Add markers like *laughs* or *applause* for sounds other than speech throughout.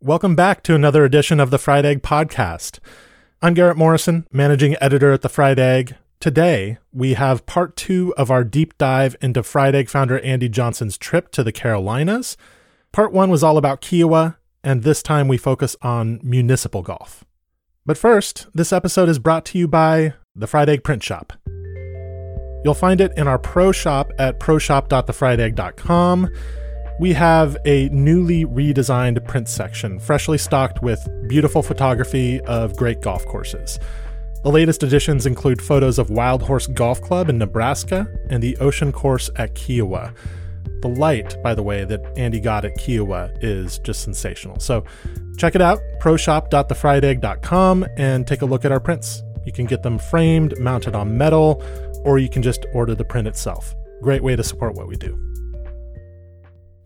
Welcome back to another edition of the Fried Egg Podcast. I'm Garrett Morrison, managing editor at the Fried Egg. Today, we have part two of our deep dive into Fried Egg founder Andy Johnson's trip to the Carolinas. Part one was all about Kiawah, and this time we focus on municipal golf. But first, this episode is brought to you by the Fried Egg Print Shop. You'll find it in our pro shop at proshop.thefriedegg.com we have a newly redesigned print section, freshly stocked with beautiful photography of great golf courses. The latest additions include photos of Wild Horse Golf Club in Nebraska and the Ocean Course at Kiawah. The light, by the way, that Andy got at Kiawah is just sensational. So check it out, proshop.thefriedegg.com, and take a look at our prints. You can get them framed, mounted on metal, or you can just order the print itself. Great way to support what we do.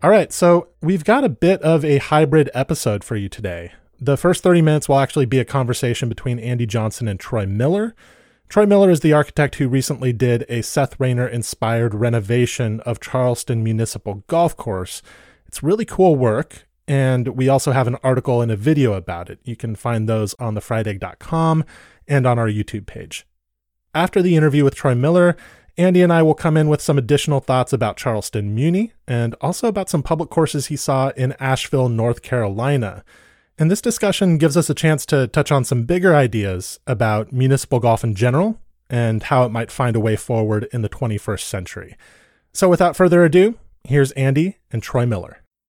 All right, so we've got a bit of a hybrid episode for you today. The first 30 minutes will actually be a conversation between Andy Johnson and Troy Miller. Troy Miller is the architect who recently did a Seth Raynor inspired renovation of Charleston Municipal Golf Course. It's really cool work, and we also have an article and a video about it. You can find those on thefriedegg.com and on our YouTube page. After the interview with Troy Miller, Andy and I will come in with some additional thoughts about Charleston Muni and also about some public courses he saw in Asheville, North Carolina. And this discussion gives us a chance to touch on some bigger ideas about municipal golf in general and how it might find a way forward in the 21st century. So without further ado, here's Andy and Troy Miller.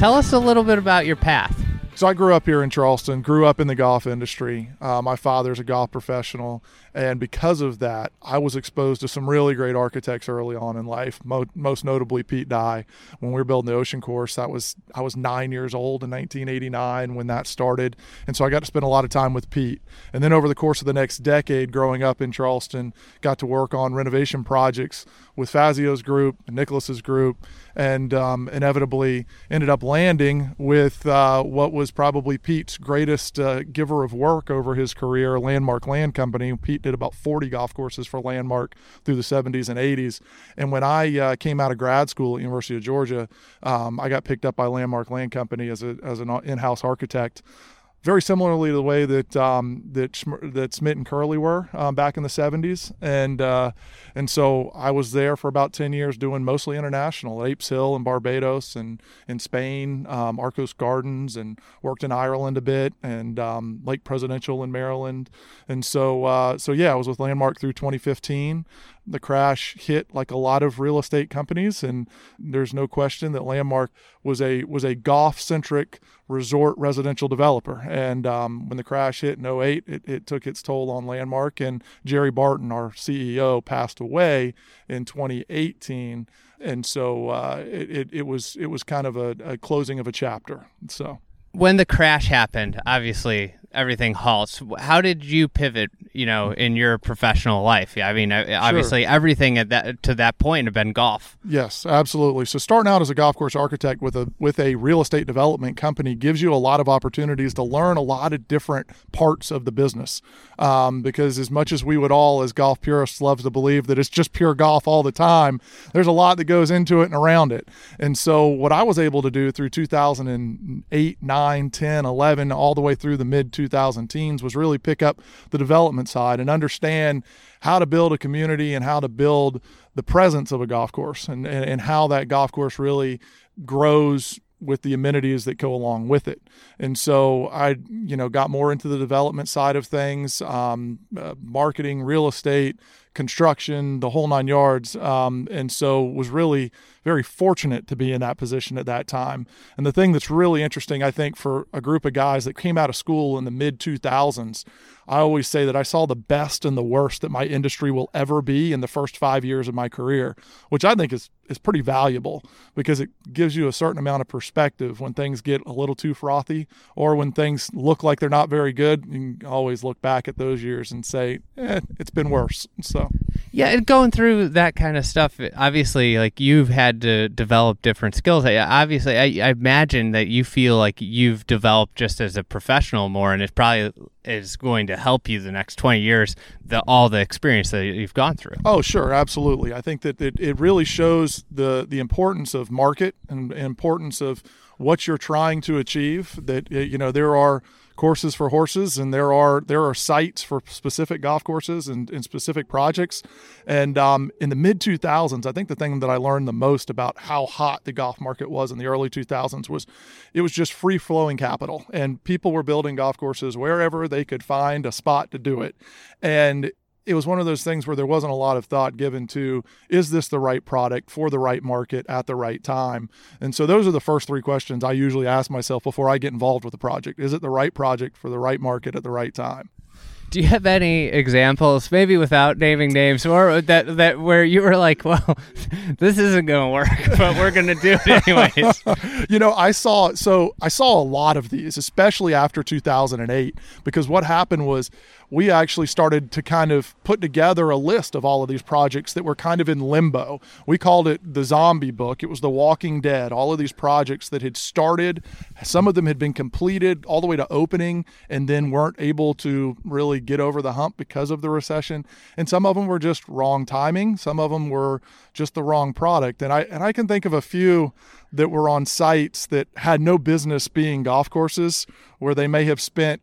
Tell us a little bit about your path. So I grew up here in Charleston, grew up in the golf industry. Uh, my father's a golf professional. And because of that, I was exposed to some really great architects early on in life, mo- most notably Pete Dye. When we were building the Ocean Course, that was I was nine years old in 1989 when that started. And so I got to spend a lot of time with Pete. And then over the course of the next decade, growing up in Charleston, got to work on renovation projects with Fazio's group Nicklaus's group, and um, inevitably ended up landing with uh, what was probably Pete's greatest uh, giver of work over his career, Landmark Land Company. Pete did about 40 golf courses for Landmark through the 70s and 80s. And when I uh, came out of grad school at University of Georgia, um, I got picked up by Landmark Land Company as, a, as an in-house architect very similarly to the way that um, that that Schmidt and Curley were um, back in the 70s, and uh, and so I was there for about 10 years doing mostly international, at Apes Hill and Barbados and in Spain, um, Arcos Gardens, and worked in Ireland a bit and um, Lake Presidential in Maryland, and so uh, so yeah, I was with Landmark through 2015 the crash hit like a lot of real estate companies and there's no question that landmark was a was a golf centric resort residential developer. And um, when the crash hit in 08 it, it took its toll on landmark. And jerry barton our ceo passed away in 2018 and so uh, it, it, it was it was kind of a, a closing of a chapter. So. When the crash happened obviously everything halts. How did you pivot? You know, in your professional life. Yeah, I mean, obviously sure. everything at that to that point had been golf. Yes, absolutely. So starting out as a golf course architect with a with a real estate development company gives you a lot of opportunities to learn a lot of different parts of the business. Um, because as much as we would all, as golf purists, love to believe that it's just pure golf all the time, there's a lot that goes into it and around it. And so what I was able to do through 2008, 9, 10, 11, all the way through the mid 2000 teens was really pick up the development side and understand how to build a community and how to build the presence of a golf course and, and, and how that golf course really grows with the amenities that go along with it. And so I, you know, got more into the development side of things, um, uh, marketing, real estate, construction, the whole nine yards. Um, and so was really very fortunate to be in that position at that time. And the thing that's really interesting, I think, for a group of guys that came out of school in the mid 2000s, I always say that I saw the best and the worst that my industry will ever be in the first five years of my career, which I think is, is pretty valuable because it gives you a certain amount of perspective when things get a little too frothy or when things look like they're not very good. You can always look back at those years and say, eh, it's been worse. So, yeah, and going through that kind of stuff, obviously, like you've had to develop different skills. Obviously, I, I imagine that you feel like you've developed just as a professional more, and it probably is going to help you the next 20 years, the all the experience that you've gone through. Oh, sure, absolutely. I think that it, it really shows the the importance of market and importance of what you're trying to achieve. That you know there are courses for horses and there are there are sites for specific golf courses and, and specific projects. And um, in the mid 2000s i think the thing that i learned the most about how hot the golf market was in the early 2000s was it was just free flowing capital. And people were building golf courses wherever they could find a spot to do it. And it was one of those things where there wasn't a lot of thought given to is this the right product for the right market at the right time? And so those are the first three questions i usually ask myself before i get involved with a project. Is it the right project for the right market at the right time? Do you have any examples, maybe without naming names, or that that where you were like, "Well, *laughs* this isn't going to work, *laughs* but we're going to do it anyways"? *laughs* you know, I saw so I saw a lot of these, especially after 2008, because what happened was we actually started to kind of put together a list of all of these projects that were kind of in limbo. We called it the zombie book. It was The Walking Dead. All of these projects that had started, some of them had been completed all the way to opening and then weren't able to really get over the hump because of the recession. And some of them were just wrong timing. Some of them were just the wrong product. And I and I can think of a few that were on sites that had no business being golf courses where they may have spent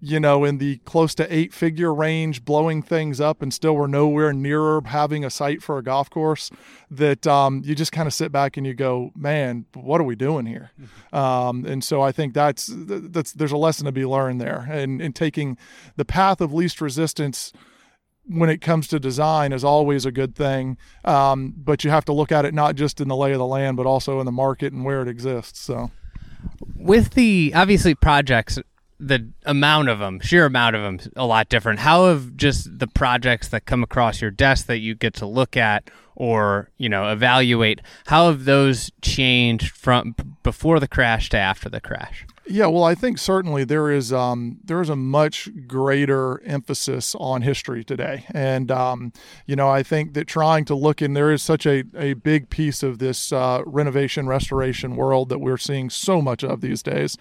you know, in the close to eight figure range, blowing things up, and still we're nowhere nearer having a site for a golf course. That um, you just kind of sit back and you go, man, what are we doing here? Mm-hmm. Um, and so I think that's that's there's a lesson to be learned there, and in taking the path of least resistance when it comes to design is always a good thing. Um, but you have to look at it not just in the lay of the land, but also in the market and where it exists. So, with the obviously projects the amount of them, sheer amount of them, a lot different. How have just the projects that come across your desk that you get to look at or you know evaluate? How have those changed from before the crash to after the crash? Yeah, well, I think certainly there is um, there is a much greater emphasis on history today, and um, you know I think that trying to look in there is such a, a big piece of this uh, renovation restoration world that we're seeing so much of these days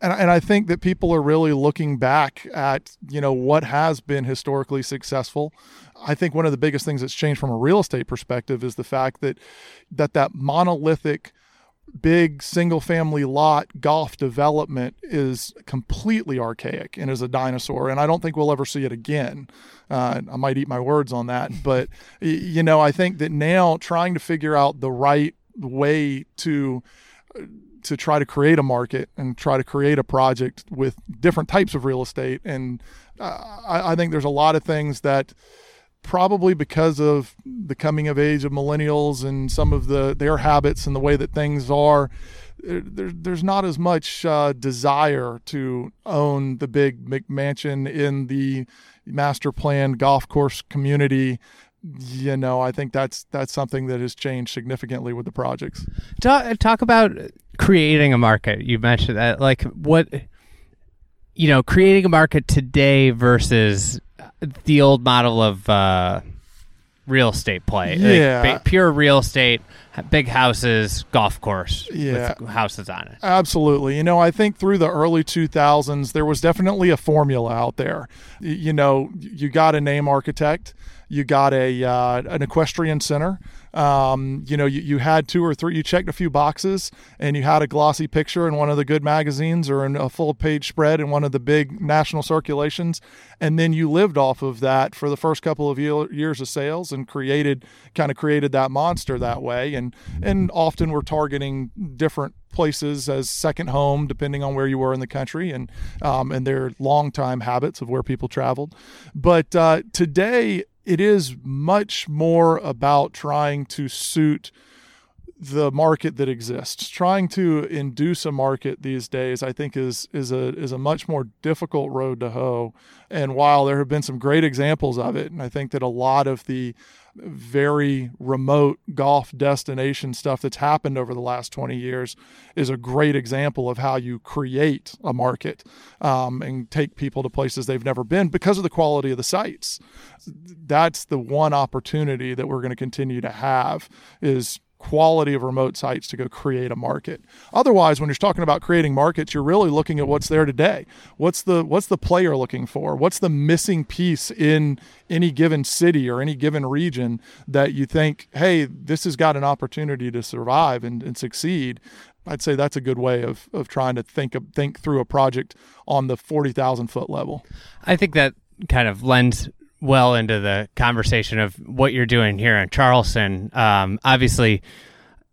and, and I think that people are really looking back at you know what has been historically successful. I think one of the biggest things that's changed from a real estate perspective is the fact that that that monolithic big single family lot golf development is completely archaic and is a dinosaur and i don't think we'll ever see it again uh, i might eat my words on that *laughs* but you know i think that now trying to figure out the right way to to try to create a market and try to create a project with different types of real estate. And I, I, think there's a lot of things that probably because of the coming of age of millennials and some of the their habits and the way that things are. There, there's not as much uh, desire to own the big McMansion in the master plan golf course community you know, I think that's that's something that has changed significantly with the projects. Talk, talk about creating a market. You mentioned that, like what you know, creating a market today versus the old model of uh, real estate play. Yeah, like, pure real estate, big houses, golf course, yeah, houses on it. Absolutely. You know, I think through the early 2000s, there was definitely a formula out there. You know, you got a name architect you got a uh, an equestrian center. Um, you know, you, you had two or three, you checked a few boxes and you had a glossy picture in one of the good magazines or in a full page spread in one of the big national circulations. And then you lived off of that for the first couple of years of sales and created, kind of created that monster that way. And, and often we're targeting different places as second home, depending on where you were in the country and um, and their long time habits of where people traveled. But uh, today, it is much more about trying to suit the market that exists. Trying to induce a market these days, I think, is is a is a much more difficult road to hoe. And while there have been some great examples of it, and I think that a lot of the very remote golf destination stuff that's happened over the last 20 years is a great example of how you create a market um, and take people to places they've never been because of the quality of the sites. That's the one opportunity that we're going to continue to have is quality of remote sites to go create a market. Otherwise, when you're talking about creating markets, you're really looking at what's there today. What's the what's the player looking for? What's the missing piece in any given city or any given region that you think, hey, this has got an opportunity to survive and, and succeed? I'd say that's a good way of, of trying to think of, think through a project on the forty thousand foot level. I think that kind of lends well into the conversation of what you're doing here in Charleston. Um, obviously,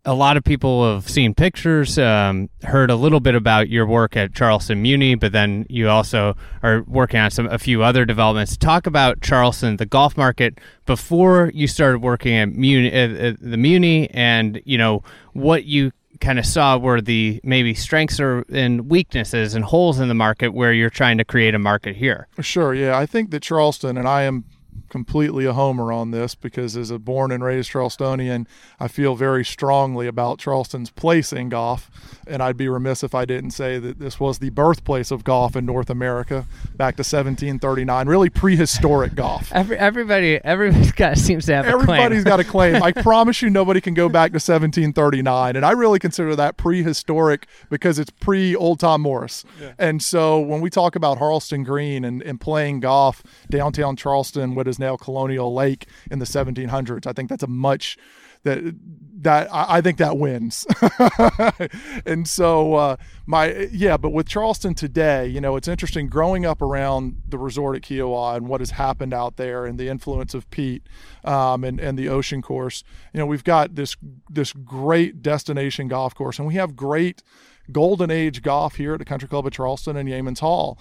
a lot of people have seen pictures, um, heard a little bit about your work at Charleston Muni, but then you also are working on some a few other developments. Talk about Charleston, the golf market before you started working at Muni, uh, the Muni, and you know what you kind of saw were the maybe strengths or and weaknesses and holes in the market where you're trying to create a market here. Sure, yeah. I think that Charleston, and I am completely a homer on this because as a born and raised Charlestonian, I feel very strongly about Charleston's place in golf. And I'd be remiss if I didn't say that this was the birthplace of golf in North America back to 1739, really prehistoric golf. *laughs* Every, everybody, everybody's *laughs* got seems to have Everybody's got a claim. I *laughs* promise you, nobody can go back to 1739. And I really consider that prehistoric because it's pre Old Tom Morris. Yeah. And so when we talk about Harleston Green and, and playing golf downtown Charleston, what is Colonial Lake in the 1700s. I think that's a much that that I, think that wins. *laughs* and so uh, my yeah, but with Charleston today, you know, it's interesting growing up around the resort at Kiawah and what has happened out there and the influence of Pete um, and and the ocean course. You know, we've got this this great destination golf course, and we have great golden age golf here at the Country Club of Charleston and Yeamans Hall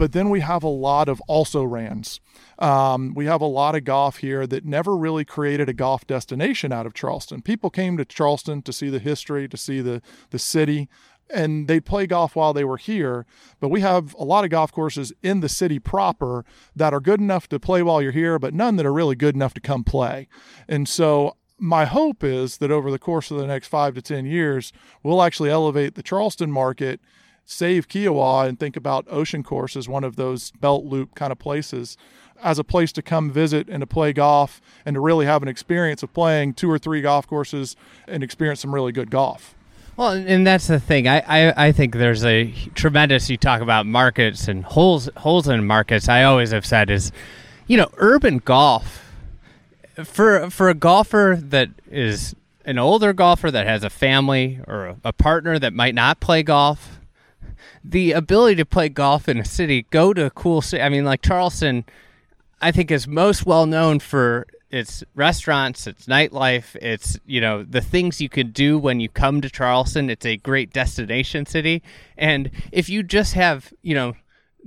but then we have a lot of also rans. Um, we have a lot of golf here that never really created a golf destination out of Charleston. People came to Charleston to see the history, to see the the city, and they'd play golf while they were here. But we have a lot of golf courses in the city proper that are good enough to play while you're here, but none that are really good enough to come play. And so my hope is that over the course of the next five to 10 years, we'll actually elevate the Charleston market save Kiawah and think about Ocean Course as one of those belt loop kind of places as a place to come visit and to play golf and to really have an experience of playing two or three golf courses and experience some really good golf. Well, and that's the thing. I, I, I think there's a tremendous. You talk about markets and holes holes in markets. I always have said is, you know, urban golf for for a golfer that is an older golfer that has a family or a, a partner that might not play golf the ability to play golf in a city, go to a cool city. I mean, like Charleston, I think is most well known for its restaurants, its nightlife, it's you know the things you could do when you come to Charleston. It's a great destination city, and if you just have you know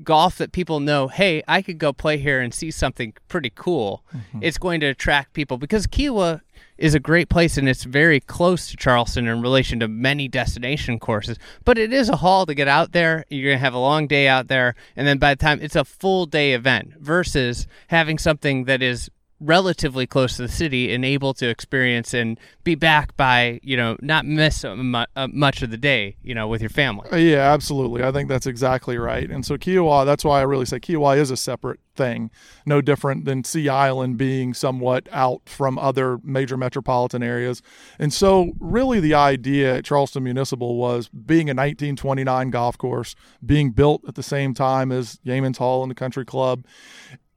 golf that people know, hey, I could go play here and see something pretty cool, mm-hmm. it's going to attract people because Kiawah is a great place and it's very close to Charleston in relation to many destination courses. But it is a haul to get out there. You're going to have a long day out there. And then by the time it's a full day event versus having something that is relatively close to the city and able to experience and be back by you know not miss much of the day you know with your family. Uh, yeah absolutely. I think that's exactly right. And so kiawah that's why i really say kiawah is a separate thing no different than sea island being somewhat out from other major metropolitan areas. And so really the idea at charleston municipal was being a 1929 golf course being built at the same time as yeamans hall and the country club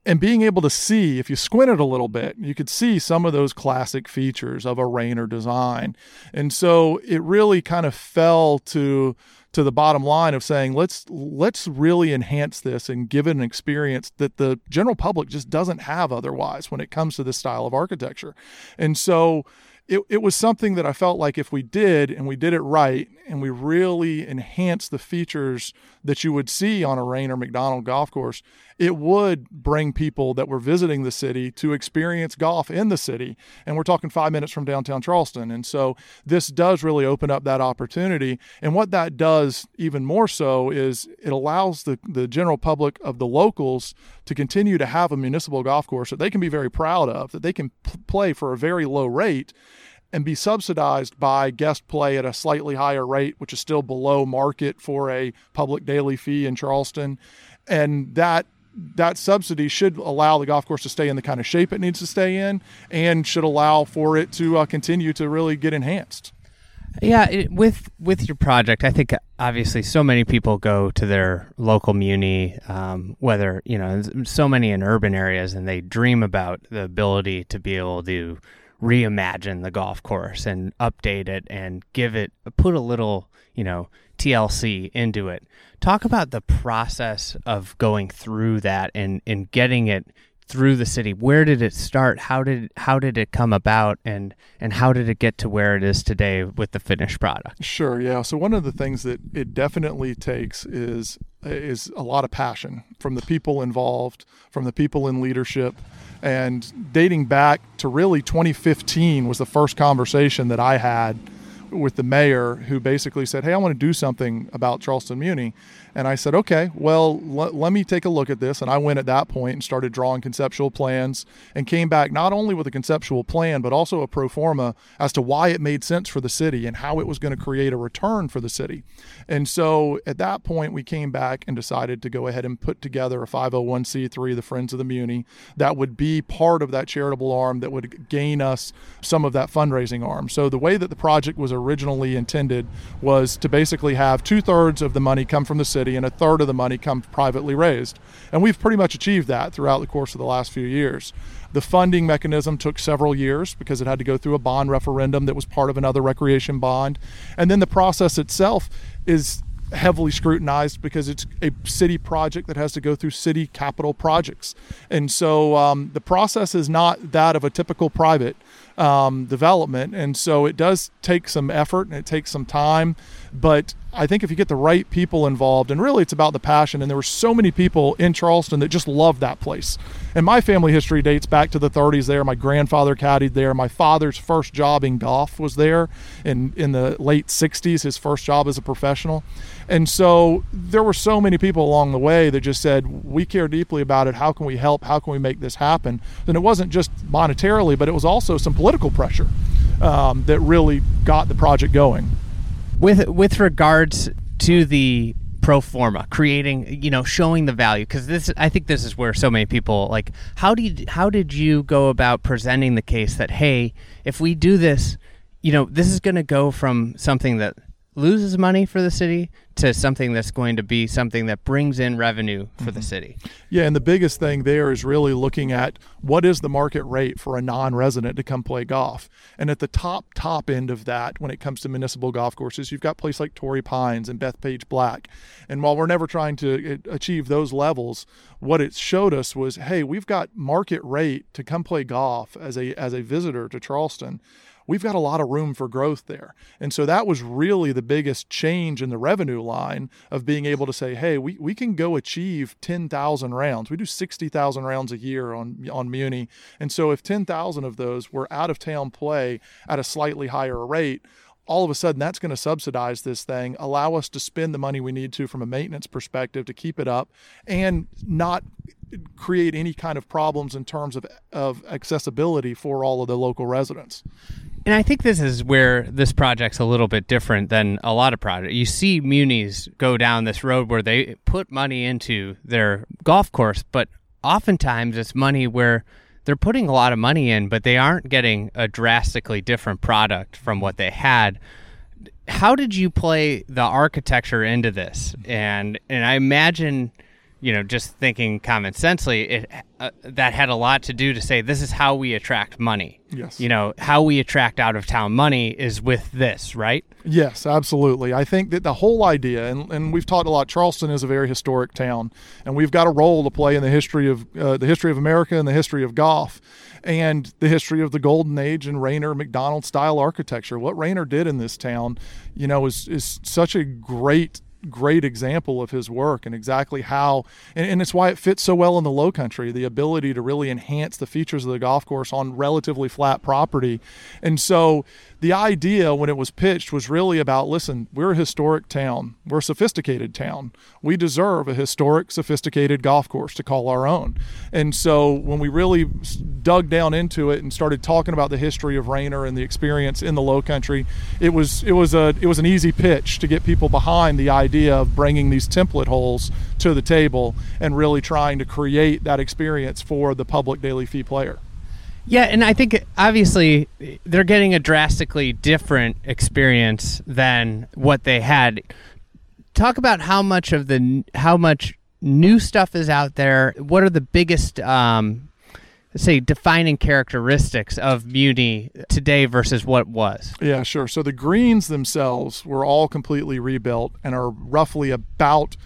and being able to see, if you squinted a little bit, you could see some of those classic features of a Raynor design. And so it really kind of fell to to the bottom line of saying let's let's really enhance this and give it an experience that the general public just doesn't have otherwise when it comes to this style of architecture. And so it, it was something that I felt like if we did and we did it right and we really enhanced the features that you would see on a Raynor Macdonald golf course, it would bring people that were visiting the city to experience golf in the city. And we're talking five minutes from downtown Charleston. And so this does really open up that opportunity. And what that does even more so is it allows the, the general public of the locals to continue to have a municipal golf course that they can be very proud of, that they can p- play for a very low rate and be subsidized by guest play at a slightly higher rate, which is still below market for a public daily fee in Charleston. And that that subsidy should allow the golf course to stay in the kind of shape it needs to stay in and should allow for it to uh, continue to really get enhanced. Yeah, it, with with your project, I think obviously so many people go to their local muni, um, whether you know so many in urban areas, and they dream about the ability to be able to reimagine the golf course and update it and give it put a little you know TLC into it. Talk about the process of going through that and and getting it through the city. Where did it start? How did how did it come about and and how did it get to where it is today with the finished product? Sure, yeah. So one of the things that it definitely takes is is a lot of passion from the people involved, from the people in leadership. And dating back to really 2015 was the first conversation that I had with the mayor who basically said, Hey, I want to do something about Charleston Muni. And I said, okay, well, l- let me take a look at this. And I went at that point and started drawing conceptual plans and came back not only with a conceptual plan, but also a pro forma as to why it made sense for the city and how it was going to create a return for the city. And so at that point, we came back and decided to go ahead and put together a 501c3, the Friends of the Muni, that would be part of that charitable arm that would gain us some of that fundraising arm. So the way that the project was originally intended was to basically have two thirds of the money come from the city and a third of the money come privately raised. And we've pretty much achieved that throughout the course of the last few years. The funding mechanism took several years because it had to go through a bond referendum that was part of another recreation bond. And then the process itself is heavily scrutinized because it's a city project that has to go through city capital projects. And so um, the process is not that of a typical private um, development. And so it does take some effort and it takes some time. But I think if you get the right people involved, and really it's about the passion, and there were so many people in Charleston that just loved that place. And my family history dates back to the 30s there. My grandfather caddied there. My father's first job in golf was there in, in the late 60s, his first job as a professional. And so there were so many people along the way that just said, We care deeply about it. How can we help? How can we make this happen? And it wasn't just monetarily, but it was also some political pressure um, that really got the project going with with regards to the pro forma creating you know showing the value because this i think this is where so many people like how did how did you go about presenting the case that hey if we do this you know this is going to go from something that loses money for the city to something that's going to be something that brings in revenue for mm-hmm. the city. Yeah, and the biggest thing there is really looking at what is the market rate for a non-resident to come play golf. And at the top top end of that when it comes to municipal golf courses, you've got places like Torrey Pines and Bethpage Black. And while we're never trying to uh, achieve those levels, what it showed us was, hey, we've got market rate to come play golf as a as a visitor to Charleston we've got a lot of room for growth there. And so that was really the biggest change in the revenue line of being able to say, hey, we, we can go achieve 10,000 rounds. We do 60,000 rounds a year on, on Muni. And so if 10,000 of those were out of town play at a slightly higher rate, all of a sudden that's going to subsidize this thing, allow us to spend the money we need to from a maintenance perspective to keep it up and not create any kind of problems in terms of, of accessibility for all of the local residents. And I think this is where this project's a little bit different than a lot of projects. You see munis go down this road where they put money into their golf course, but oftentimes it's money where they're putting a lot of money in, but they aren't getting a drastically different product from what they had. How did you play the architecture into this? And and I imagine you know, just thinking common sensely, it uh, that had a lot to do to say this is how we attract money. Yes. You know, how we attract out of town money is with this, right? Yes, absolutely. I think that the whole idea, and, and we've talked a lot. Charleston is a very historic town, and we've got a role to play in the history of uh, the history of America and the history of golf, and the history of the Golden Age and Raynor Macdonald style architecture. What Raynor did in this town, you know, is is such a great great example of his work and exactly how and, and, it's why it fits so well in the low country the ability to really enhance the features of the golf course on relatively flat property. And so the idea when it was pitched was really about listen, we're a historic town, we're a sophisticated town. We deserve a historic, sophisticated golf course to call our own. And so when we really dug down into it and started talking about the history of Raynor and the experience in the Low Country, it was it was a it was an easy pitch to get people behind the idea of bringing these template holes to the table and really trying to create that experience for the public daily fee player. Yeah, and I think obviously they're getting a drastically different experience than what they had. Talk about how much of the how much new stuff is out there. What are the biggest, um, say, defining characteristics of Muni today versus what was? Yeah, sure. So the greens themselves were all completely rebuilt and are roughly about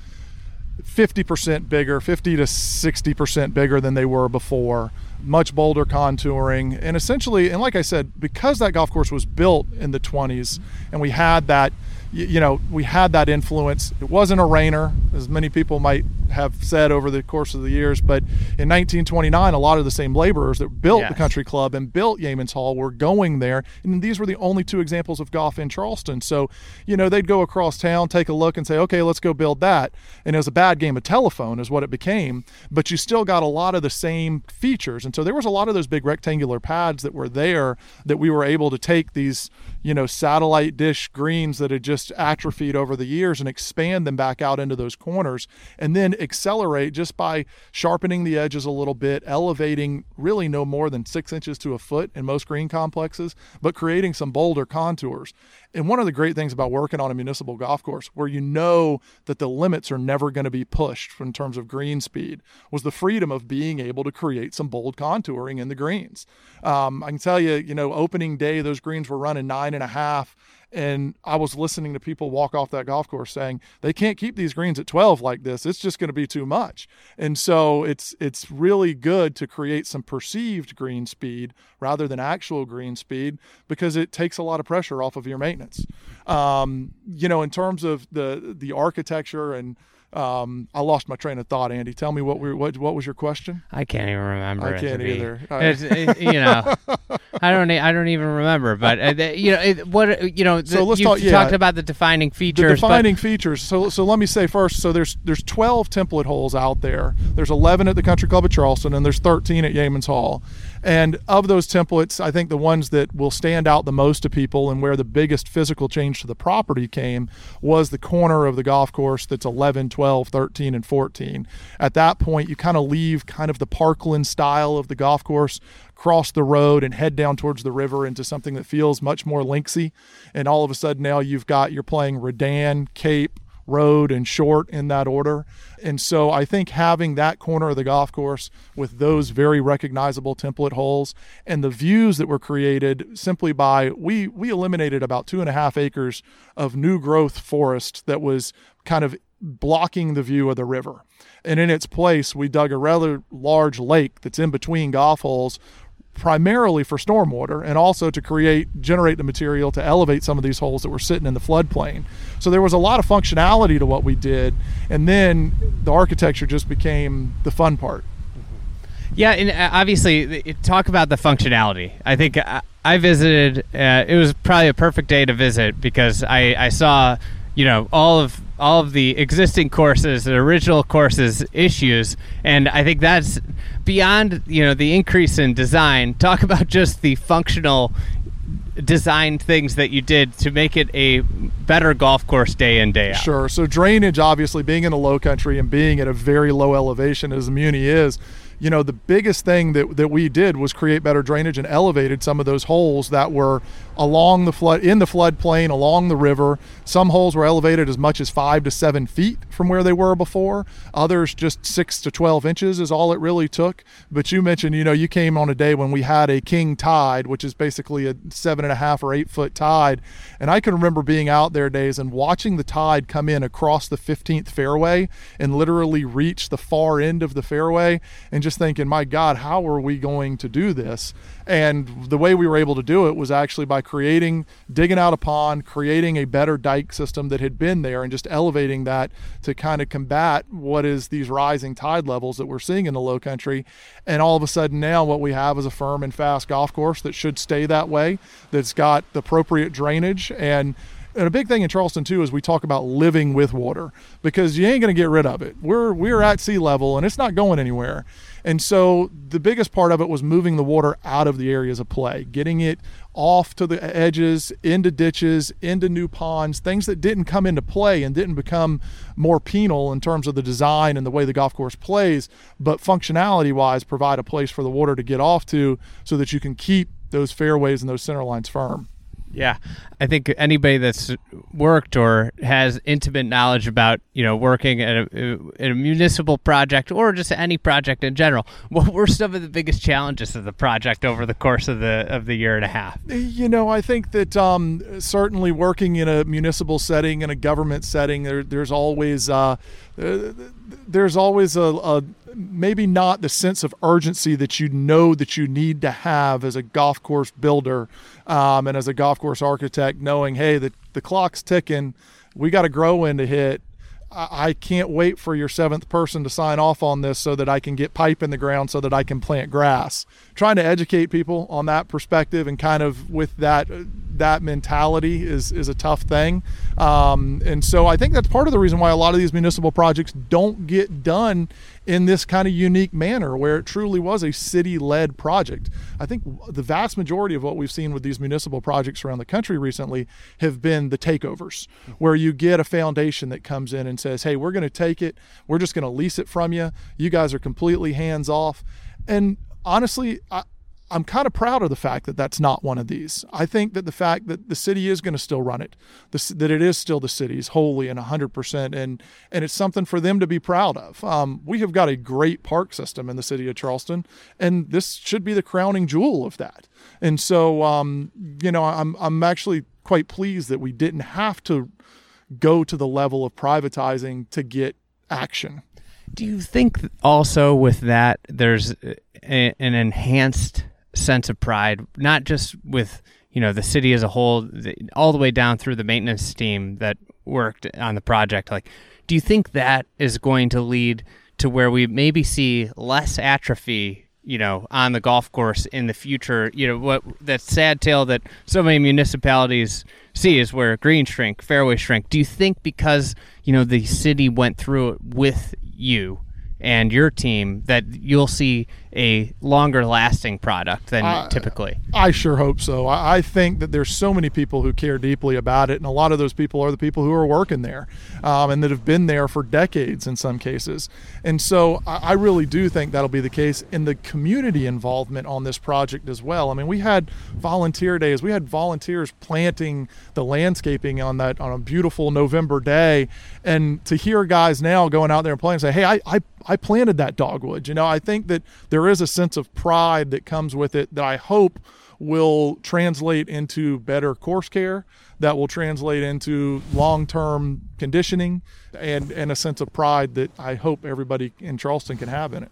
50% bigger, 50 to 60% bigger than they were before. Much bolder contouring. And essentially, and like I said, because that golf course was built in the 20s and we had that you know, we had that influence. It wasn't a Raynor, as many people might have said over the course of the years, but in 1929, a lot of the same laborers that built yes. the country club and built Yeamans Hall were going there. And these were the only two examples of golf in Charleston. So, you know, they'd go across town, take a look, and say, okay, let's go build that. And it was a bad game of telephone, is what it became. But you still got a lot of the same features. And so there was a lot of those big rectangular pads that were there that we were able to take these, you know, satellite dish greens that had just atrophied over the years and expand them back out into those corners. And then accelerate just by sharpening the edges a little bit, elevating really no more than six inches to a foot in most green complexes, but creating some bolder contours. And one of the great things about working on a municipal golf course where you know that the limits are never going to be pushed in terms of green speed was the freedom of being able to create some bold contouring in the greens. Um, I can tell you, you know, opening day, those greens were running nine and a half and I was listening to people walk off that golf course saying they can't keep these greens at 12 like this. It's just going to be too much. And so it's it's really good to create some perceived green speed rather than actual green speed because it takes a lot of pressure off of your maintenance. Um, you know, in terms of the the architecture and um, I lost my train of thought, Andy. Tell me what we what what was your question? I can't even remember. I can't either. It, you know, *laughs* I don't I don't even remember. But uh, you know it, what you know. The, so let's talk. Yeah, talked about the defining features. The defining but, features. So so let me say first. So there's there's 12 template holes out there. There's 11 at the Country Club of Charleston, and there's 13 at Yeamans Hall. And of those templates, I think the ones that will stand out the most to people and where the biggest physical change to the property came was the corner of the golf course that's 11, 12, 13, and 14. At that point, you kind of leave kind of the Parkland style of the golf course, cross the road and head down towards the river into something that feels much more linksy. And all of a sudden now you've got, you're playing Redan, Cape, road and short in that order. And so I think having that corner of the golf course with those very recognizable template holes and the views that were created simply by we we eliminated about two and a half acres of new growth forest that was kind of blocking the view of the river. And in its place, we dug a rather large lake that's in between golf holes primarily for stormwater and also to create generate the material to elevate some of these holes that were sitting in the floodplain. So there was a lot of functionality to what we did, and then the architecture just became the fun part. Yeah, and uh, obviously, talk about the functionality. I think I, I visited. Uh, it was probably a perfect day to visit because I, I saw, you know, all of all of the existing courses, the original courses issues, and I think that's beyond you know the increase in design. Talk about just the functional design things that you did to make it a better golf course day in day out. Sure. So drainage, obviously, being in the low country and being at a very low elevation as Muni is, you know, the biggest thing that, that we did was create better drainage and elevated some of those holes that were along the flood, in the floodplain, along the river. Some holes were elevated as much as five to seven feet from where they were before. Others just six to 12 inches is all it really took. But you mentioned, you know, you came on a day when we had a king tide, which is basically a seven and a half or eight foot tide. And I can remember being out there days and watching the tide come in across the 15th fairway and literally reach the far end of the fairway and just just thinking, my God, how are we going to do this? And the way we were able to do it was actually by creating, digging out a pond, creating a better dike system that had been there, and just elevating that to kind of combat what is these rising tide levels that we're seeing in the low country. And all of a sudden now, what we have is a firm and fast golf course that should stay that way, that's got the appropriate drainage and and a big thing in Charleston too is we talk about living with water because you ain't going to get rid of it. We're we're at sea level and it's not going anywhere. And so the biggest part of it was moving the water out of the areas of play, getting it off to the edges, into ditches, into new ponds, things that didn't come into play and didn't become more penal in terms of the design and the way the golf course plays, but functionality wise provide a place for the water to get off to so that you can keep those fairways and those center lines firm. Yeah, I think anybody that's worked or has intimate knowledge about you know working at a, at a, municipal project or just any project in general, what were some of the biggest challenges of the project over the course of the of the year and a half? You know, I think that um, certainly working in a municipal setting in a government setting, there, there's always uh, there's always a, a maybe not the sense of urgency that you know that you need to have as a golf course builder um, and as a golf course architect, knowing, hey, the, the clock's ticking, we got a grow in to hit. I can't wait for your seventh person to sign off on this so that I can get pipe in the ground so that I can plant grass. Trying to educate people on that perspective and kind of with that that mentality is is a tough thing. Um, and so I think that's part of the reason why a lot of these municipal projects don't get done in this kind of unique manner where it truly was a city led project. I think the vast majority of what we've seen with these municipal projects around the country recently have been the takeovers, where you get a foundation that comes in and says, hey, we're going to take it, we're just going to lease it from you. You guys are completely hands off. And honestly, I, I'm kind of proud of the fact that that's not one of these. I think that the fact that the city is going to still run it, that it is still the city's wholly and 100%, and and it's something for them to be proud of. Um, we have got a great park system in the city of Charleston, and this should be the crowning jewel of that. And so, um, you know, I'm I'm actually quite pleased that we didn't have to go to the level of privatizing to get action. Do you think also with that there's an enhanced sense of pride, not just with you know the city as a whole, all the way down through the maintenance team that worked on the project. Like, do you think that is going to lead to where we maybe see less atrophy? You know, on the golf course in the future, you know what that sad tale that so many municipalities see is where green shrink, fairway shrink. Do you think because you know the city went through it with you and your team that you'll see a longer lasting product than uh, typically. I sure hope so. I, I, think that there's so many people who care deeply about it, and a lot of those people are the people who are working there um, and that have been there for decades in some cases. And so I, I really do think that'll be the case in the community involvement on this project as well. I mean, we had volunteer days, we had volunteers planting the landscaping on that on a beautiful November day, and to hear guys now going out there and playing and say, "Hey, I, I I planted that dogwood." You know, I think that there there is a sense of pride that comes with it that I hope will translate into better course care, that will translate into long term conditioning, and, and a sense of pride that I hope everybody in Charleston can have in it.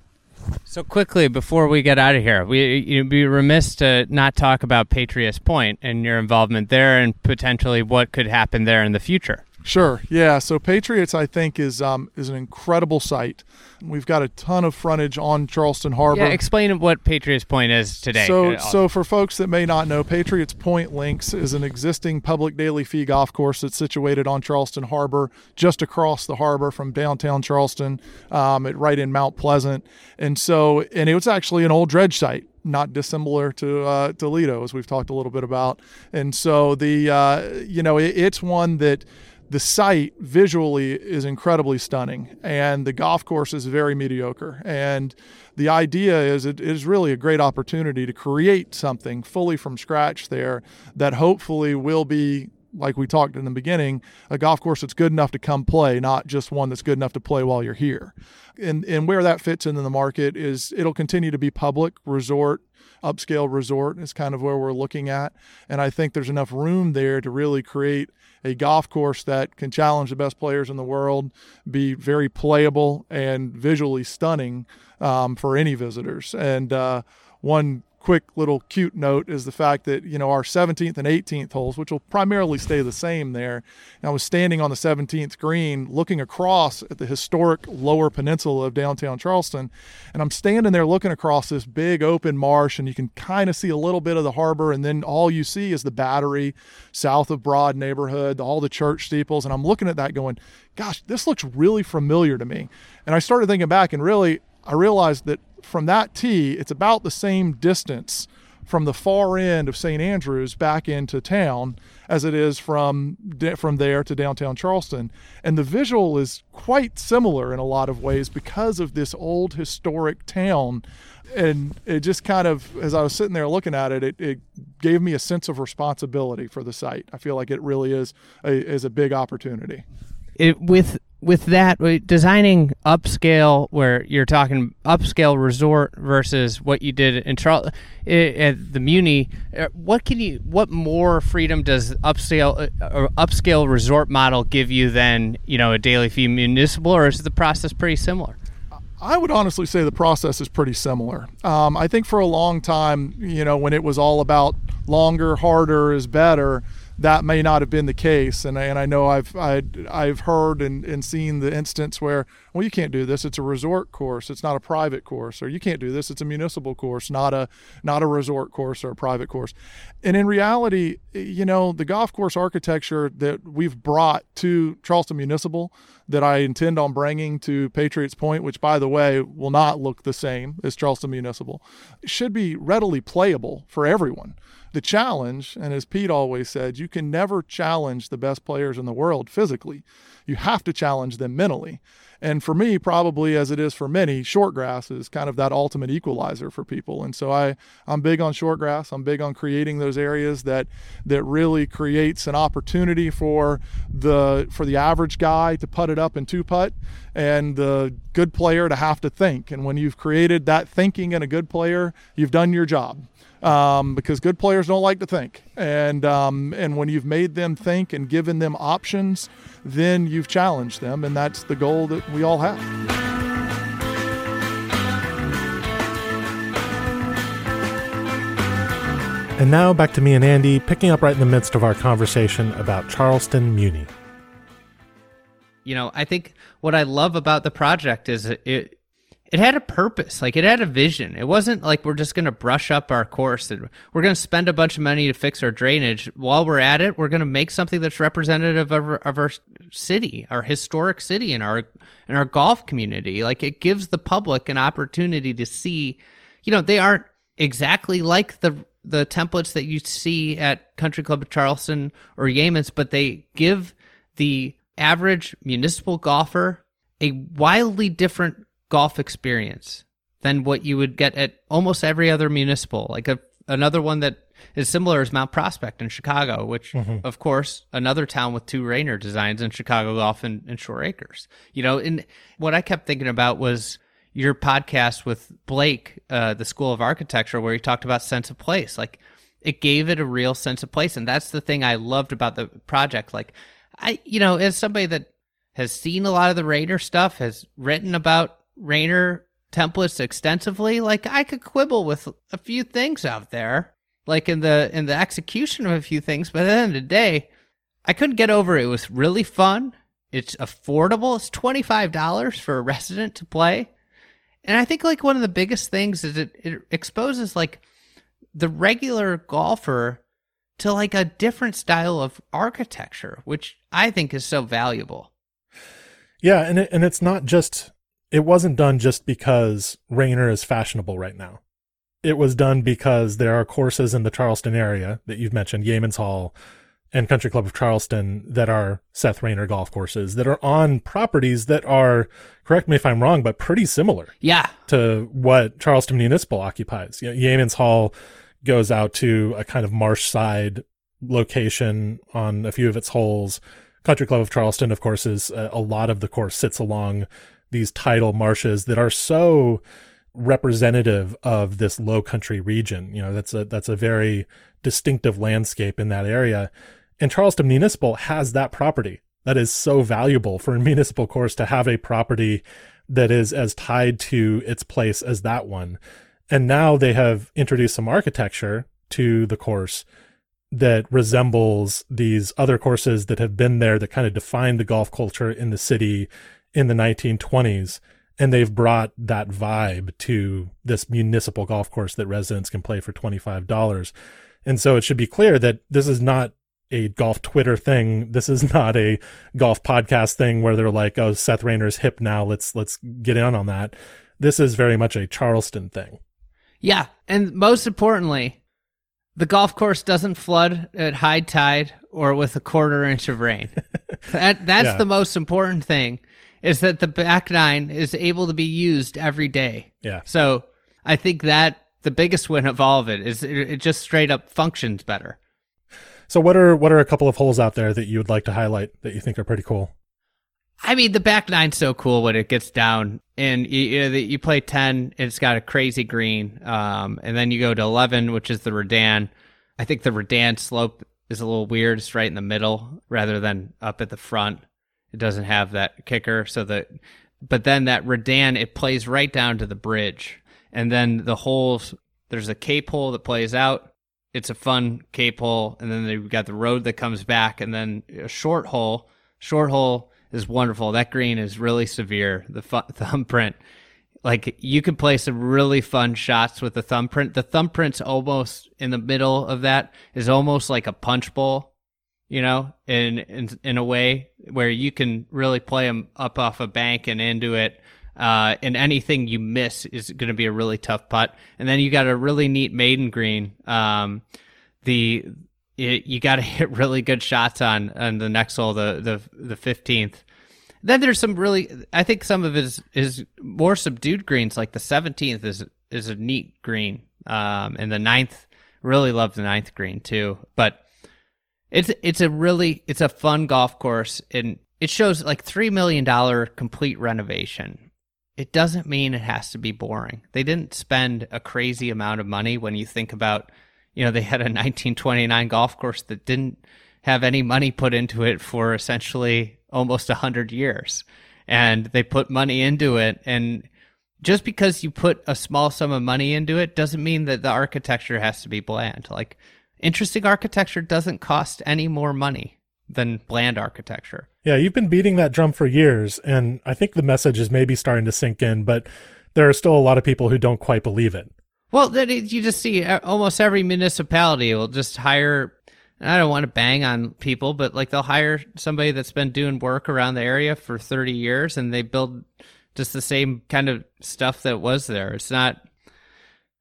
So quickly before we get out of here, we you'd be remiss to not talk about Patriots Point and your involvement there, and potentially what could happen there in the future. Sure. Yeah. So Patriots, I think, is um, is an incredible site. We've got a ton of frontage on Charleston Harbor. Yeah. Explain what Patriots Point is today. So, so for folks that may not know, Patriots Point Links is an existing public daily fee golf course that's situated on Charleston Harbor, just across the harbor from downtown Charleston, um, at, right in Mount Pleasant. And so, and it was actually an old dredge site not dissimilar to uh, Toledo, as we've talked a little bit about. And so the uh, you know it, it's one that the site visually is incredibly stunning and the golf course is very mediocre. And the idea is it is really a great opportunity to create something fully from scratch there that hopefully will be like we talked in the beginning a golf course that's good enough to come play not just one that's good enough to play while you're here. And and where that fits into the market is it'll continue to be public resort upscale resort is kind of where we're looking at and i think there's enough room there to really create a golf course that can challenge the best players in the world, be very playable and visually stunning um, for any visitors. And uh, one quick little cute note is the fact that you know our 17th and 18th holes which will primarily stay the same there. I was standing on the 17th green looking across at the historic lower peninsula of downtown charleston and i'm standing there looking across this big open marsh and you can kind of see a little bit of the harbor and then all you see is the battery south of broad neighborhood all the church steeples and i'm looking at that going gosh this looks really familiar to me. And i started thinking back and really I realized that from that tee, it's about the same distance from the far end of St. Andrews back into town as it is from from there to downtown Charleston. And the visual is quite similar in a lot of ways because of this old historic town. And it just kind of, as I was sitting there looking at it, it, it gave me a sense of responsibility for the site. I feel like it really is a, is a big opportunity. It, with with that designing upscale where you're talking upscale resort versus what you did in Charlotte at the Muni uh, what can you what more freedom does upscale uh, upscale resort model give you than you know a daily fee municipal or is the process pretty similar I would honestly say the process is pretty similar. Um, I think for a long time, you know, when it was all about longer, harder is better, that may not have been the case. And, and I know I've, I, I've heard and, and seen the instance where, well, you can't do this. It's a resort course. It's not a private course. Or you can't do this. It's a municipal course, not a, not a resort course or a private course. And in reality, you know, the golf course architecture that we've brought to Charleston Municipal that I intend on bringing to Patriots Point, which by the way will not look the same as Charleston Municipal, should be readily playable for everyone. The challenge, and as Pete always said, you can never challenge the best players in the world physically. You have to challenge them mentally. And for me, probably as it is for many, short grass is kind of that ultimate equalizer for people. And so I, I'm big on short grass. I'm big on creating those areas that that really creates an opportunity for the for the average guy to put it up and two putt and the good player to have to think. And when you've created that thinking in a good player, you've done your job um, because good players don't like to think. And um, and when you've made them think and given them options, then you've challenged them, and that's the goal that we all have. And now back to me and Andy, picking up right in the midst of our conversation about Charleston Muni. You know, I think what I love about the project is it it had a purpose. Like it had a vision. It wasn't like we're just going to brush up our course and we're going to spend a bunch of money to fix our drainage. While we're at it we're going to make something that's representative of our, of our city our historic city and our and our golf community. Like it gives the public an opportunity to see you know they aren't exactly like the the templates that you see at country club of charleston or yeamans but they give the average municipal golfer a wildly different golf experience than what you would get at almost every other municipal. Like a, another one that is similar is Mount Prospect in Chicago, which, mm-hmm. of course, another town with two Raynor designs in Chicago Golf and, and Shore Acres. You know, and what I kept thinking about was your podcast with Blake, uh, the School of Architecture, where he talked about sense of place. Like it gave it a real sense of place, and that's the thing I loved about the project. Like I, you know, as somebody that has seen a lot of the Raynor stuff, has written about Raynor templates extensively, like I could quibble with a few things out there, like in the in the execution of a few things, but at the end of the day, I couldn't get over it. it was really fun. It's affordable. It's twenty five dollars for a resident to play. And I think like one of the biggest things is it, it exposes like the regular golfer to like a different style of architecture, which I think is so valuable. Yeah, and it, and it's not just it wasn't done just because Raynor is fashionable right now. It was done because there are courses in the Charleston area that you've mentioned, Yeamans Hall, and Country Club of Charleston that are Seth Raynor golf courses that are on properties that are, correct me if I'm wrong, but pretty similar Yeah. to what Charleston Municipal occupies. You know, Yeamans Hall goes out to a kind of marsh side location on a few of its holes. Country Club of Charleston, of course, is a, a lot of the course sits along these tidal marshes that are so representative of this low country region. You know, that's a that's a very distinctive landscape in that area. And Charleston Municipal has that property. That is so valuable for a municipal course to have a property that is as tied to its place as that one. And now they have introduced some architecture to the course that resembles these other courses that have been there that kind of define the golf culture in the city in the 1920s. And they've brought that vibe to this municipal golf course that residents can play for $25. And so it should be clear that this is not a golf Twitter thing. This is not a golf podcast thing where they're like, "Oh, Seth Raynor's hip now. Let's let's get in on that." This is very much a Charleston thing. Yeah, and most importantly, the golf course doesn't flood at high tide or with a quarter inch of rain. *laughs* that that's Yeah. the most important thing is that the back nine is able to be used every day. Yeah. So I think that the biggest win of all of it is it, it just straight up functions better. So what are what are a couple of holes out there that you would like to highlight that you think are pretty cool? I mean, the back nine's so cool when it gets down, and you you, know, the- you play ten, it's got a crazy green, um, and then you go to eleven, which is the Redan. I think the Redan slope is a little weird; it's right in the middle rather than up at the front. It doesn't have that kicker, so that. But then that Redan, it plays right down to the bridge, and then the holes. There's a cape hole that plays out. It's a fun cape hole, and then they've got the road that comes back, and then a short hole. Short hole is wonderful. That green is really severe. The fu- *laughs* thumbprint, like you can play some really fun shots with the thumbprint. The thumbprint's almost in the middle of that is almost like a punch bowl, you know, in in in a way where you can really play them up off a bank and into it. Uh, and anything you miss is going to be a really tough putt. And then you got a really neat maiden green. Um, the it, you got to *laughs* hit really good shots on on the next hole, the the the fifteenth. Then there's some really, I think some of it is is more subdued greens. Like the seventeenth is is a neat green, um, and the ninth really love the ninth green too. But it's it's a really it's a fun golf course, and it shows like three million dollar complete renovation. It doesn't mean it has to be boring. They didn't spend a crazy amount of money when you think about you know, they had a 1929 golf course that didn't have any money put into it for essentially almost 100 years. And they put money into it. And just because you put a small sum of money into it doesn't mean that the architecture has to be bland. Like, interesting architecture doesn't cost any more money than bland architecture. Yeah, you've been beating that drum for years, and I think the message is maybe starting to sink in, but there are still a lot of people who don't quite believe it. Well, then you just see uh, almost every municipality will just hire. I don't want to bang on people, but like they'll hire somebody that's been doing work around the area for 30 years and they build just the same kind of stuff that was there. It's not.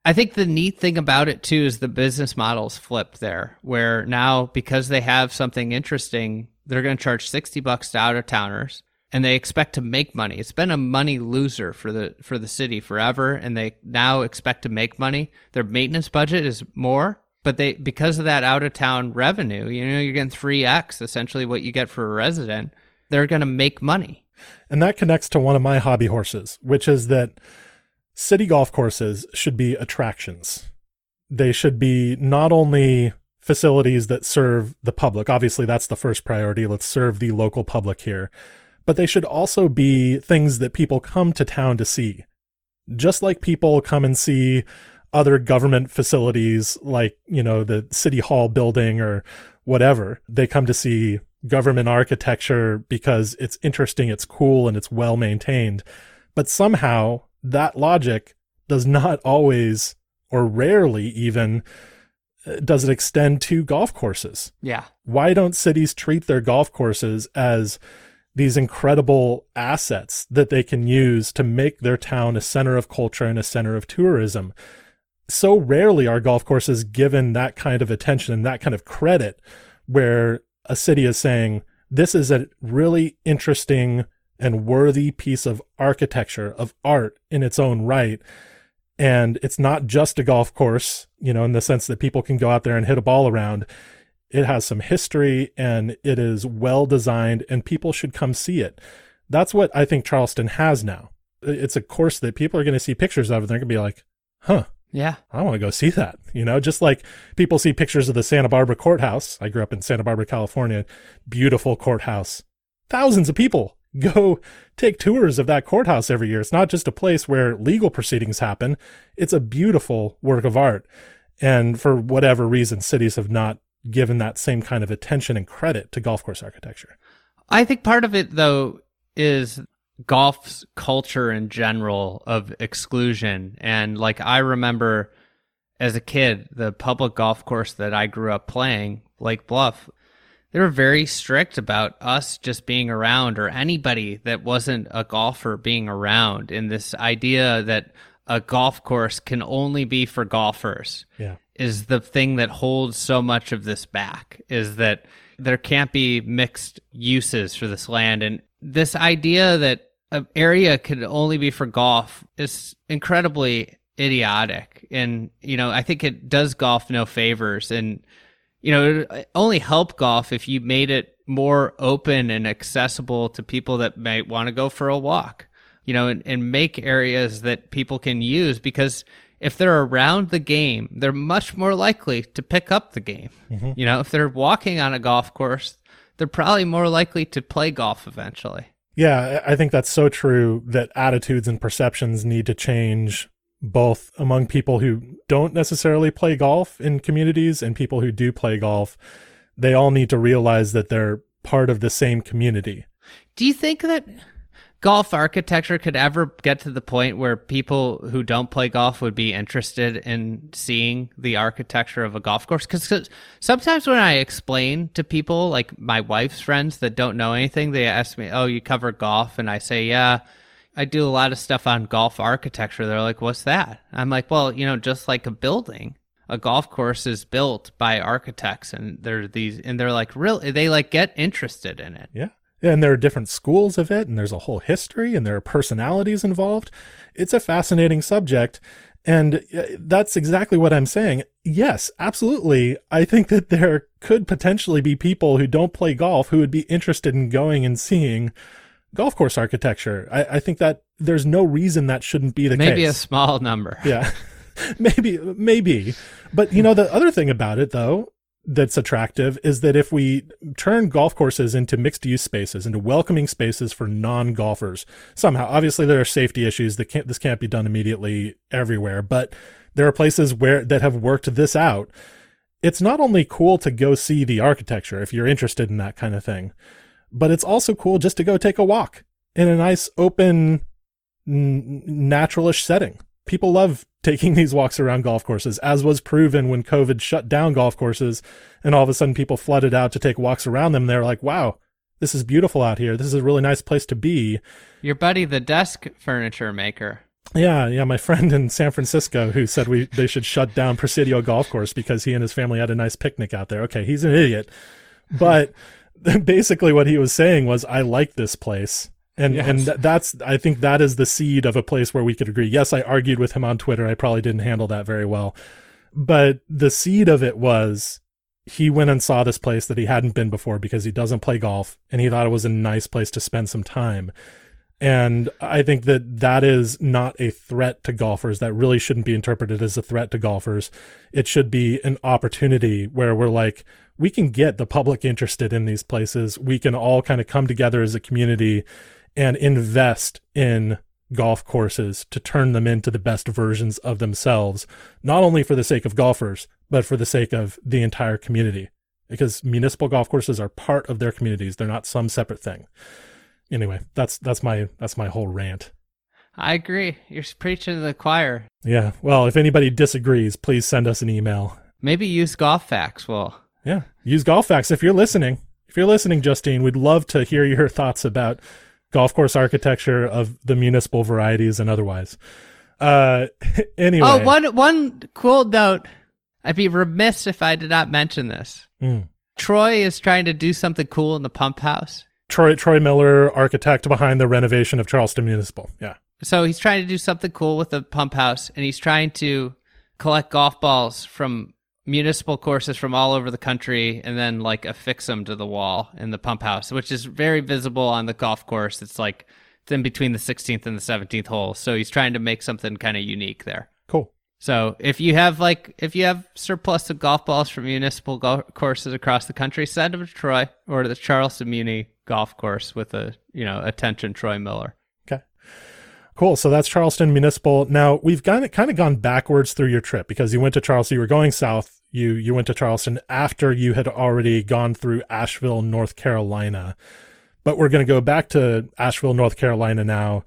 I think the neat thing about it too is the business model's flipped there, where now because they have something interesting, they're going to charge 60 bucks to out of towners and they expect to make money. It's been a money loser for the for the city forever, and they now expect to make money. Their maintenance budget is more, but they because of that out of town revenue, you know, you're getting three x essentially what you get for a resident. They're going to make money. And that connects to one of my hobby horses, which is that city golf courses should be attractions. They should be not only facilities that serve the public. Obviously, that's the first priority. Let's serve the local public here. But they should also be things that people come to town to see. Just like people come and see other government facilities like, you know, the city hall building or whatever. They come to see government architecture because it's interesting, it's cool, and it's well maintained. But somehow that logic does not always, or rarely even, uh, does it extend to golf courses. Yeah. Why don't cities treat their golf courses as these incredible assets that they can use to make their town a center of culture and a center of tourism? So rarely are golf courses given that kind of attention and that kind of credit where a city is saying, this is a really interesting and worthy piece of architecture, of art in its own right. And it's not just a golf course, you know, in the sense that people can go out there and hit a ball around. It has some history and it is well designed, and people should come see it. That's what I think Charleston has now. It's a course that people are going to see pictures of, and they're going to be like, huh, Yeah. I want to go see that. You know, just like people see pictures of the Santa Barbara courthouse. I grew up in Santa Barbara, California. Beautiful courthouse. Thousands of people go take tours of that courthouse every year. It's not just a place where legal proceedings happen. It's a beautiful work of art. And for whatever reason, cities have not given that same kind of attention and credit to golf course architecture. I think part of it though is golf's culture in general of exclusion and like I remember as a kid the public golf course that I grew up playing Lake Bluff they were very strict about us just being around or anybody that wasn't a golfer being around. In this idea that a golf course can only be for golfers Yeah. is the thing that holds so much of this back is that there can't be mixed uses for this land. And this idea that an area could only be for golf is incredibly idiotic. And you know i think it does golf no favors. And you know it uh, only help golf if you made it more open and accessible to people that might want to go for a walk you know and, and make areas that people can use because if they're around the game they're much more likely to pick up the game. Mm-hmm. You know if they're walking on a golf course they're probably more likely to play golf eventually. Yeah, I think that's so true that attitudes and perceptions need to change both among people who don't necessarily play golf in communities and people who do play golf. They all need to realize that they're part of the same community. Do you think that golf architecture could ever get to the point where people who don't play golf would be interested in seeing the architecture of a golf course? Because sometimes when I explain to people, like my wife's friends that don't know anything, they ask me, Oh, you cover golf? And I say, Yeah. I do a lot of stuff on golf architecture. They're like, What's that? I'm like, Well, you know, just like a building. A golf course is built by architects and they're these and they're like really they like get interested in it. Yeah. And there are different schools of it, and there's a whole history, and there are personalities involved. It's a fascinating subject. And uh, that's exactly what I'm saying. Yes, absolutely. I think that there could potentially be people who don't play golf who would be interested in going and seeing golf course architecture. I, I think that there's no reason that shouldn't be the case. Maybe a small number. *laughs* yeah. maybe, maybe. But you know, the other thing about it though, that's attractive is that if we turn golf courses into mixed use spaces, into welcoming spaces for non golfers, somehow, obviously there are safety issues that can't, this can't be done immediately everywhere, but there are places where that have worked this out. It's not only cool to go see the architecture if you're interested in that kind of thing, but it's also cool just to go take a walk in a nice open n- naturalish setting. People love taking *laughs* these walks around golf courses, as was proven when COVID shut down golf courses and all of a sudden people flooded out to take walks around them. They're like, wow, this is beautiful out here. This is a really nice place to be. Your buddy, the desk furniture maker. Yeah, yeah, my friend in San Francisco who said we they should shut down Presidio Golf Course because he and his family had a nice picnic out there. Okay, he's an idiot. But *laughs* basically what he was saying was I like this place. And and that's I think that is the seed of a place where we could agree. Yes, I argued with him on Twitter. I probably didn't handle that very well. But the seed of it was he went and saw this place that he hadn't been before because he doesn't play golf and he thought it was a nice place to spend some time. And I think that that is not a threat to golfers. That really shouldn't be interpreted as a threat to golfers. It should be an opportunity where we're like, we can get the public interested in these places. We can all kind of come together as a community and invest in golf courses to turn them into the best versions of themselves, not only for the sake of golfers, but for the sake of the entire community. Because municipal golf courses are part of their communities. They're not some separate thing anyway, that's that's my that's my whole rant. I agree. You're preaching to the choir. Yeah. Well, if anybody disagrees, please send us an email. Maybe use golf facts. Well, Yeah. Use golf facts if you're listening. If you're listening, Justine, we'd love to hear your *laughs* thoughts about golf course architecture of the municipal varieties and otherwise. Uh *laughs* anyway. oh, one one cool note. I'd be remiss if I did not mention this. Mm. Troy is trying to do something cool in the pump house. Troy Troy Miller, architect behind the renovation of Charleston Municipal. Yeah. So he's trying to do something cool with the pump house, and he's trying to collect golf balls from municipal courses from all over the country and then like affix them to the wall in the pump house, which is very visible on the golf course. It's like it's in between the 16th and the 17th hole. So he's trying to make something kind of unique there. Cool. So if you have like if you have surplus of golf balls from municipal golf courses across the country, send them to Troy or to the Charleston Muni golf course with a you know attention Troy Miller. Okay. Cool. So that's Charleston Municipal. Now we've kind of kind of gone backwards through your trip because you went to Charleston. You were going south. You you went to Charleston after you had already gone through Asheville, North Carolina. But we're going to go back to Asheville, North Carolina now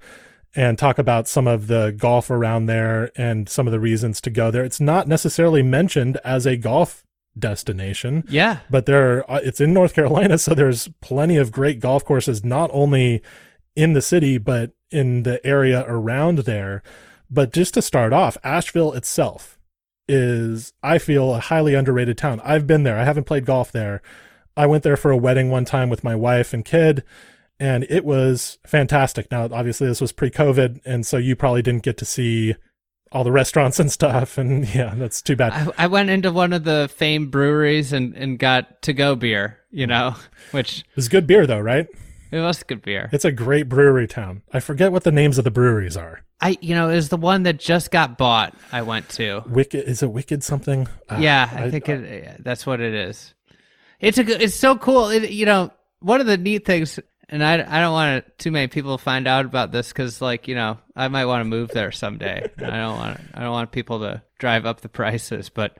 and talk about some of the golf around there and some of the reasons to go there. It's not necessarily mentioned as a golf destination. Yeah. But there uh, it's in North Carolina, so there's plenty of great golf courses not only in the city but in the area around there. But just to start off, Asheville itself is I feel a highly underrated town. I've been there. I haven't played golf there. I went there for a wedding one time with my wife and kid and it was fantastic. Now, obviously, this was pre-COVID, and so you probably didn't get to see all the restaurants and stuff. And *laughs* yeah, that's too bad. I, I went into one of the famed breweries and, and got to go beer, you know, *laughs* which it was good beer though, right? It was good beer. It's a great brewery town. I forget what the names of the breweries are. I, you know, is the one that just got bought. I went to. Wicked is it Wicked something? Uh, yeah, I, I think I, it, that's what it is. It's a it's so cool. It, you know, one of the neat things and I, I don't want too many people to find out about this because like you know I might want to move there someday. *laughs* I don't want I don't want people to drive up the prices, but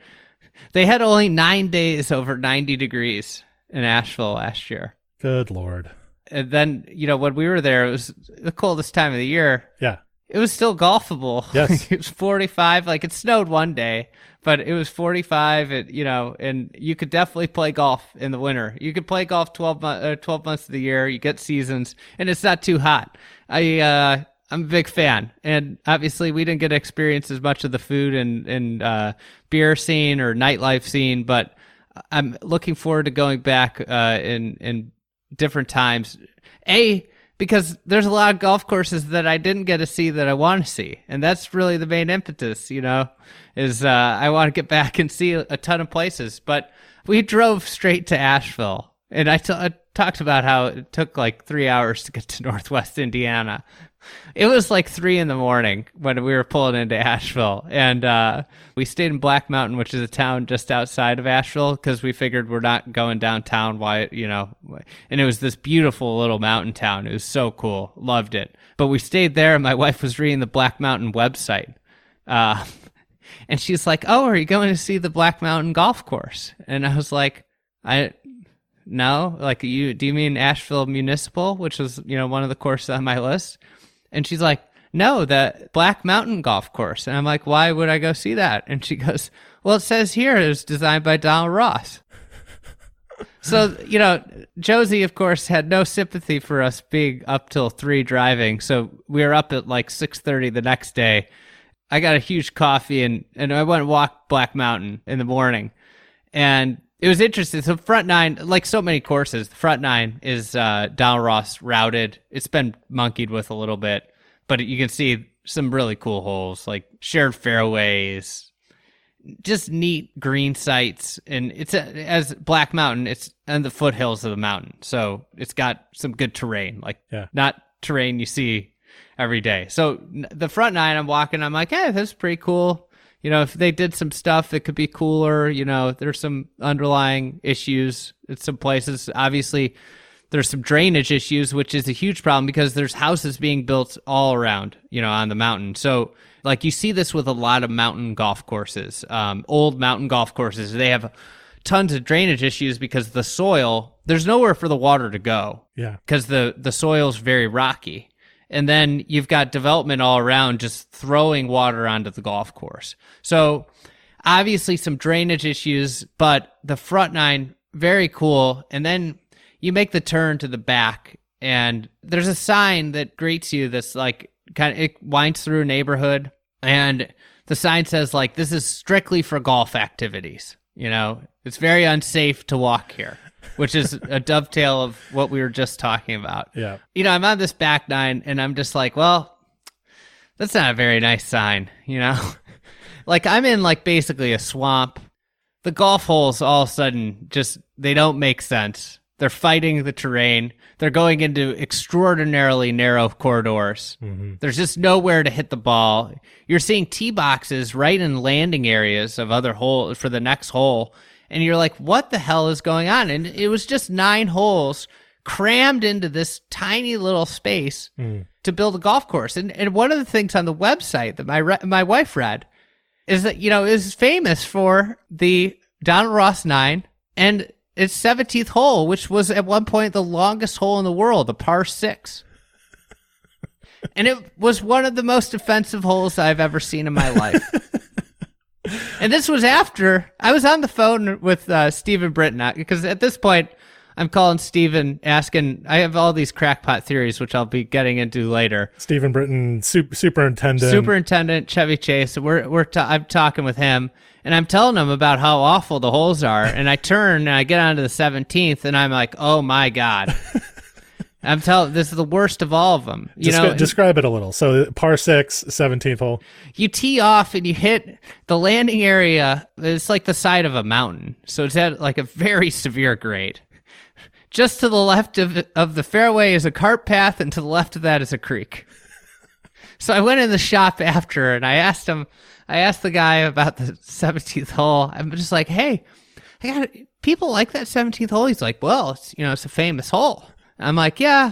they had only nine days over ninety degrees in Asheville last year. Good lord! And then you know when we were there, it was the coldest time of the year. Yeah, it was still golfable. Yes, *laughs* it was forty five. Like it snowed one day, but it was 45 and you know and you could definitely play golf in the winter. You could play golf 12, uh, 12 months of the year you get seasons and it's not too hot. I uh i'm a big fan and obviously we didn't get to experience as much of the food and and uh beer scene or nightlife scene but i'm looking forward to going back uh in in different times. A because there's a lot of golf courses that I didn't get to see that I want to see. And that's really the main impetus, you know, is uh, I want to get back and see a ton of places. But we drove straight to Asheville. And I, t- I talked about how it took like three hours to get to *laughs* Northwest Indiana. It was like three in the morning when we were pulling into Asheville, and uh, we stayed in Black Mountain, which is a town just outside of Asheville, because we figured we're not going downtown. Why, you know? And it was this beautiful little mountain town. It was so cool. Loved it. But we stayed there, and my wife was reading the Black Mountain website, uh, *laughs* and she's like, "Oh, are you going to see the Black Mountain golf course?" And I was like, "I." No, like you, do you mean Asheville Municipal, which was, you know, one of the courses on my list? And she's like, no, the Black Mountain Golf Course. And I'm like, why would I go see that? And she goes, well, it says here it was designed by Donald Ross. *laughs* so, you know, Josie, of course, had no sympathy for us being up till three driving. So we were up at like 6.30 the next day. I got a huge coffee and, and I went and walked Black Mountain in the morning. And it was interesting. So front nine, like so many courses, the front nine is uh, Donald Ross routed. It's been monkeyed with a little bit, but you can see some really cool holes, like shared fairways, just neat green sites, and it's a, as Black Mountain. It's on the foothills of the mountain, so it's got some good terrain, like yeah. not terrain you see every day. So the front nine, I'm walking, I'm like, hey, this is pretty cool you know, if they did some stuff that could be cooler, you know, there's some underlying issues in some places. Obviously, there's some drainage issues, which is a huge problem because there's houses being built all around, you know, on the mountain. So, like, you see this with a lot of mountain golf courses, um, old mountain golf courses. They have tons of drainage issues because the soil, there's nowhere for the water to go. Yeah. Because the, the soil's very rocky and then you've got development all around just throwing water onto the golf course. So obviously some drainage issues, but the front nine very cool. And then you make the turn to the back and there's a sign that greets you that's like kind of it winds through a neighborhood and the sign says like this is strictly for golf activities, you know. It's very unsafe to walk here, which is a dovetail of what we were just talking about. Yeah. You know, I'm on this back nine and I'm just like, well, that's not a very nice sign, you know? *laughs* like I'm in like basically a swamp. The golf holes all of a sudden just they don't make sense. They're fighting the terrain. They're going into extraordinarily narrow corridors. Mm-hmm. There's just nowhere to hit the ball. You're seeing tee boxes right in landing areas of other hole for the next hole. And you're like, what the hell is going on? And it was just nine holes crammed into this tiny little space hmm. to build a golf course. And, and one of the things on the website that my, re- my wife read is that, you know, is famous for the Donald Ross nine and its 17th hole, which was at one point the longest hole in the world, the par six. *laughs* and it was one of the most offensive holes I've ever seen in my life. *laughs* and this was after I was on the phone with uh, Stephen Britton because at this point I'm calling Stephen asking. I have all these crackpot theories, which I'll be getting into later. Stephen Britton, sup- superintendent. Superintendent Chevy Chase. We're we're ta- I'm talking with him, and I'm telling him about how awful the holes are. And I turn and I get onto the 17th, and I'm like, oh my god. *laughs* I'm telling this is the worst of all of them. You Descri- know, describe it a little. So par six, 17th hole. you tee off and you hit the landing area. It's like the side of a mountain, so it's at like a very severe grade. Just to the left of of the fairway is a cart path, and to the left of that is a creek. So I went in the shop after, and I asked him. I asked the guy about the 17th hole. I'm just like, hey, I got people like that 17th hole. He's like, well, it's you know, it's a famous hole. I'm like, yeah.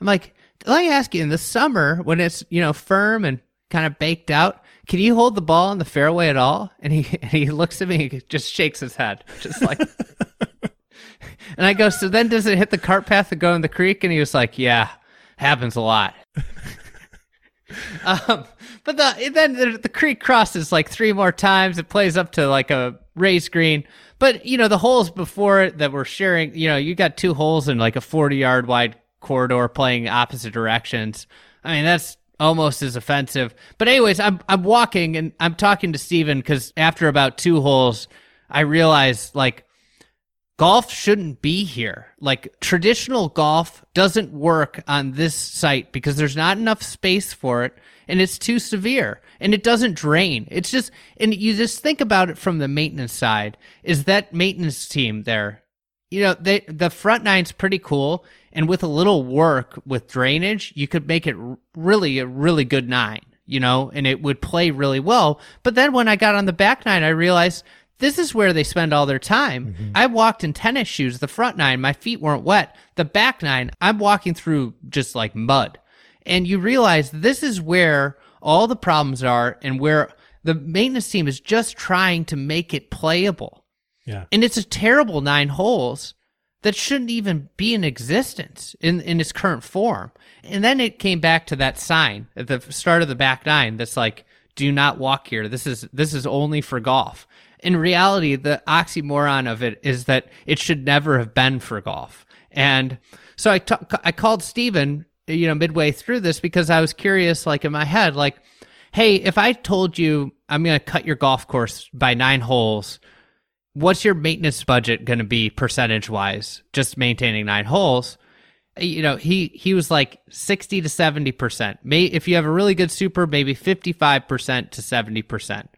I'm like, let me ask you, in the summer when it's you know firm and kind of baked out, can you hold the ball in the fairway at all? And he *laughs* and he looks at me, and just shakes his head, just like. *laughs* and I go, so then does it hit the cart path and go in the creek? And he was like, yeah, happens a lot. *laughs* um, but the then the, the creek crosses like three more times. It plays up to like a raised green. But you know the holes before it that we're sharing. You know you got two holes in like a forty yard wide corridor playing opposite directions. I mean that's almost as offensive. But anyways, I'm I'm walking and I'm talking to Stephen because after about two holes, I realized like golf shouldn't be here. Like traditional golf doesn't work on this site because there's not enough space for it and it's too severe and it doesn't drain. It's just, and you just think about it from the maintenance side is that maintenance team there, you know, they, the front nine's pretty cool. And with a little work with drainage, you could make it really a really good nine, you know, and it would play really well. But then when I got on the back nine, I realized this is where they spend all their time. Mm-hmm. I walked in tennis shoes, the front nine, my feet weren't wet. The back nine, I'm walking through just like mud. And you realize this is where all the problems are and where the maintenance team is just trying to make it playable. Yeah. And it's a terrible nine holes that shouldn't even be in existence in, in its current form. And then it came back to that sign at the start of the back nine that's like, do not walk here. This is this is only for golf. In reality, the oxymoron of it is that it should never have been for golf. And so I I called Stephen, you know, midway through this because I was curious, like in my head, like, hey, if I told you I'm going to cut your golf course by nine holes, what's your maintenance budget going to be percentage wise, just maintaining nine holes? You know, he he was like sixty to seventy percent. May if you have a really good super, maybe fifty five percent to seventy percent.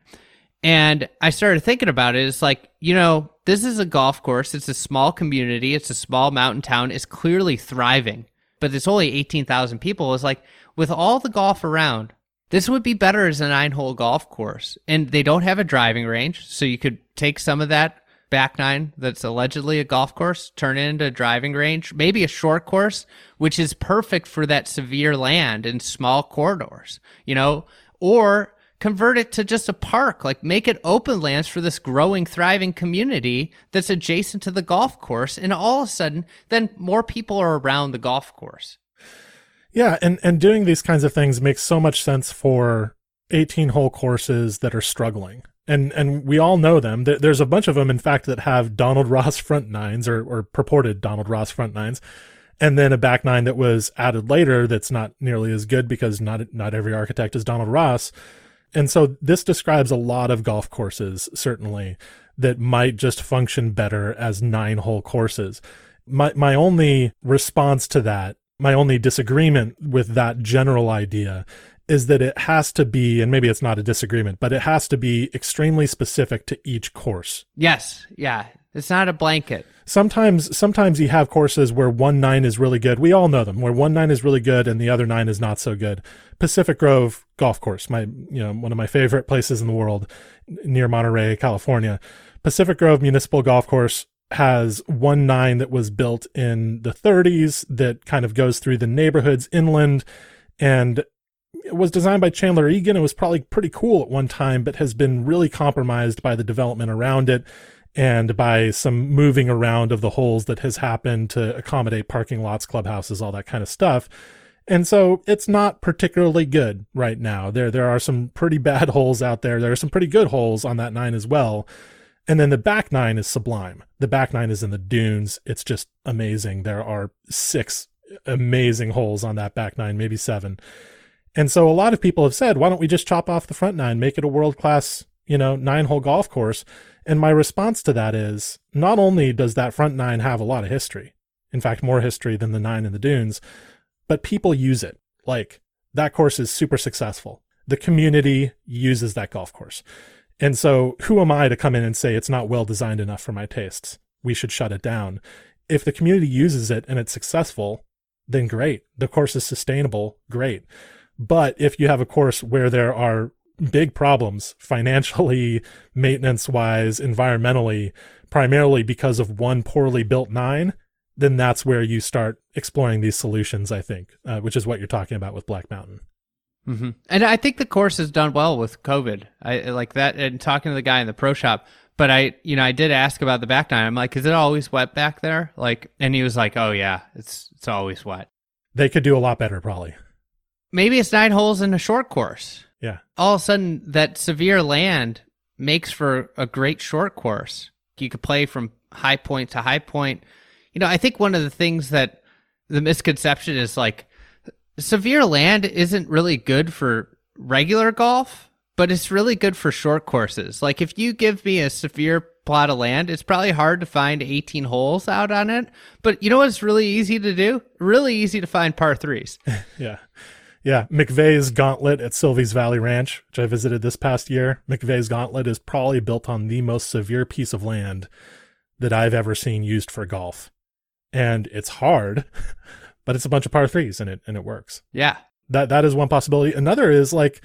And I started thinking about it. It's like, you know, this is a golf course. It's a small community. It's a small mountain town. It's clearly thriving, but it's only 18,000 people. It's like, with all the golf around, this would be better as a nine hole golf course. And they don't have a driving range. So you could take some of that back nine that's allegedly a golf course, turn it into a driving range, maybe a short course, which is perfect for that severe land and small corridors, you know, or convert it to just a park, like make it open lands for this growing, thriving community that's adjacent to the golf course. And all of a sudden, then more people are around the golf course. Yeah, and and doing these kinds of things makes so much sense for 18 hole courses that are struggling. And and we all know them. There's a bunch of them in fact that have Donald Ross *laughs* front nines or or purported Donald Ross front nines. And then a back nine that was added later that's not nearly as good because not not every architect is Donald Ross. And so this describes a lot of golf courses certainly that might just function better as nine hole courses. My my only response to that, my only disagreement with that general idea is that it has to be and maybe it's not a disagreement, but it has to be extremely specific to each course. Yes, yeah. It's not a blanket. Sometimes sometimes you have courses where one nine is really good. We all know them, where one nine is really good and the other nine is not so good. Pacific Grove Golf Course, my you know, one of my favorite places in the world near Monterey, California. Pacific Grove Municipal Golf Course has one nine that was built in the 30s that kind of goes through the neighborhoods inland and it was designed by Chandler Egan. It was probably pretty cool at one time, but has been really compromised by the development around it and by some moving around of the holes that has happened to accommodate parking lots, clubhouses, all that kind of stuff. And so it's not particularly good right now. There there are some pretty bad *laughs* holes out there. There are some pretty good holes on that nine as well. And then the back nine is sublime. The back nine is in the dunes. It's just amazing. There are six amazing holes on that back nine, maybe seven. And so a lot of people have said, why don't we just chop off the front nine, make it a world class, you know, nine hole golf course? And my response to that is not only does that front nine have a lot of history, in fact, more history than the nine in the dunes, but people use it. Like that course is super successful. The community uses that golf course. And so who am I to come in and say it's not well designed enough for my tastes? We should shut it down. If the community uses it and it's successful, then great. The course is sustainable, great. But if you have a course where there are big problems financially, *laughs* maintenance wise, environmentally, primarily because of one poorly built nine, then that's where you start exploring these solutions, I think, uh, which is what you're talking about with Black Mountain. Mm-hmm. And I think the course has done well with COVID. I like that and talking to the guy in the pro shop. But I, you know, I did ask about the back nine. I'm like, is it always wet back there? Like, and he was like, oh yeah, it's it's always wet. They could do a lot better, probably. Maybe it's nine holes in a short course. Yeah. All of a sudden, that severe land makes for a great short course. You could play from high point to high point. You know, I think one of the things that the misconception is like severe land isn't really good for regular golf, but it's really good for short courses. Like if you give me a severe plot of land, it's probably hard to find 18 holes out on it. But you know what's really easy to do? Really easy to find par threes. *laughs* yeah. Yeah, McVeigh's Gauntlet at Silvies Valley Ranch, which I visited this past year. McVeigh's Gauntlet is probably built on the most severe piece of land that I've ever seen used for golf. And it's hard, *laughs* but it's a bunch of par threes and it and it works. Yeah. That that is one possibility. Another is like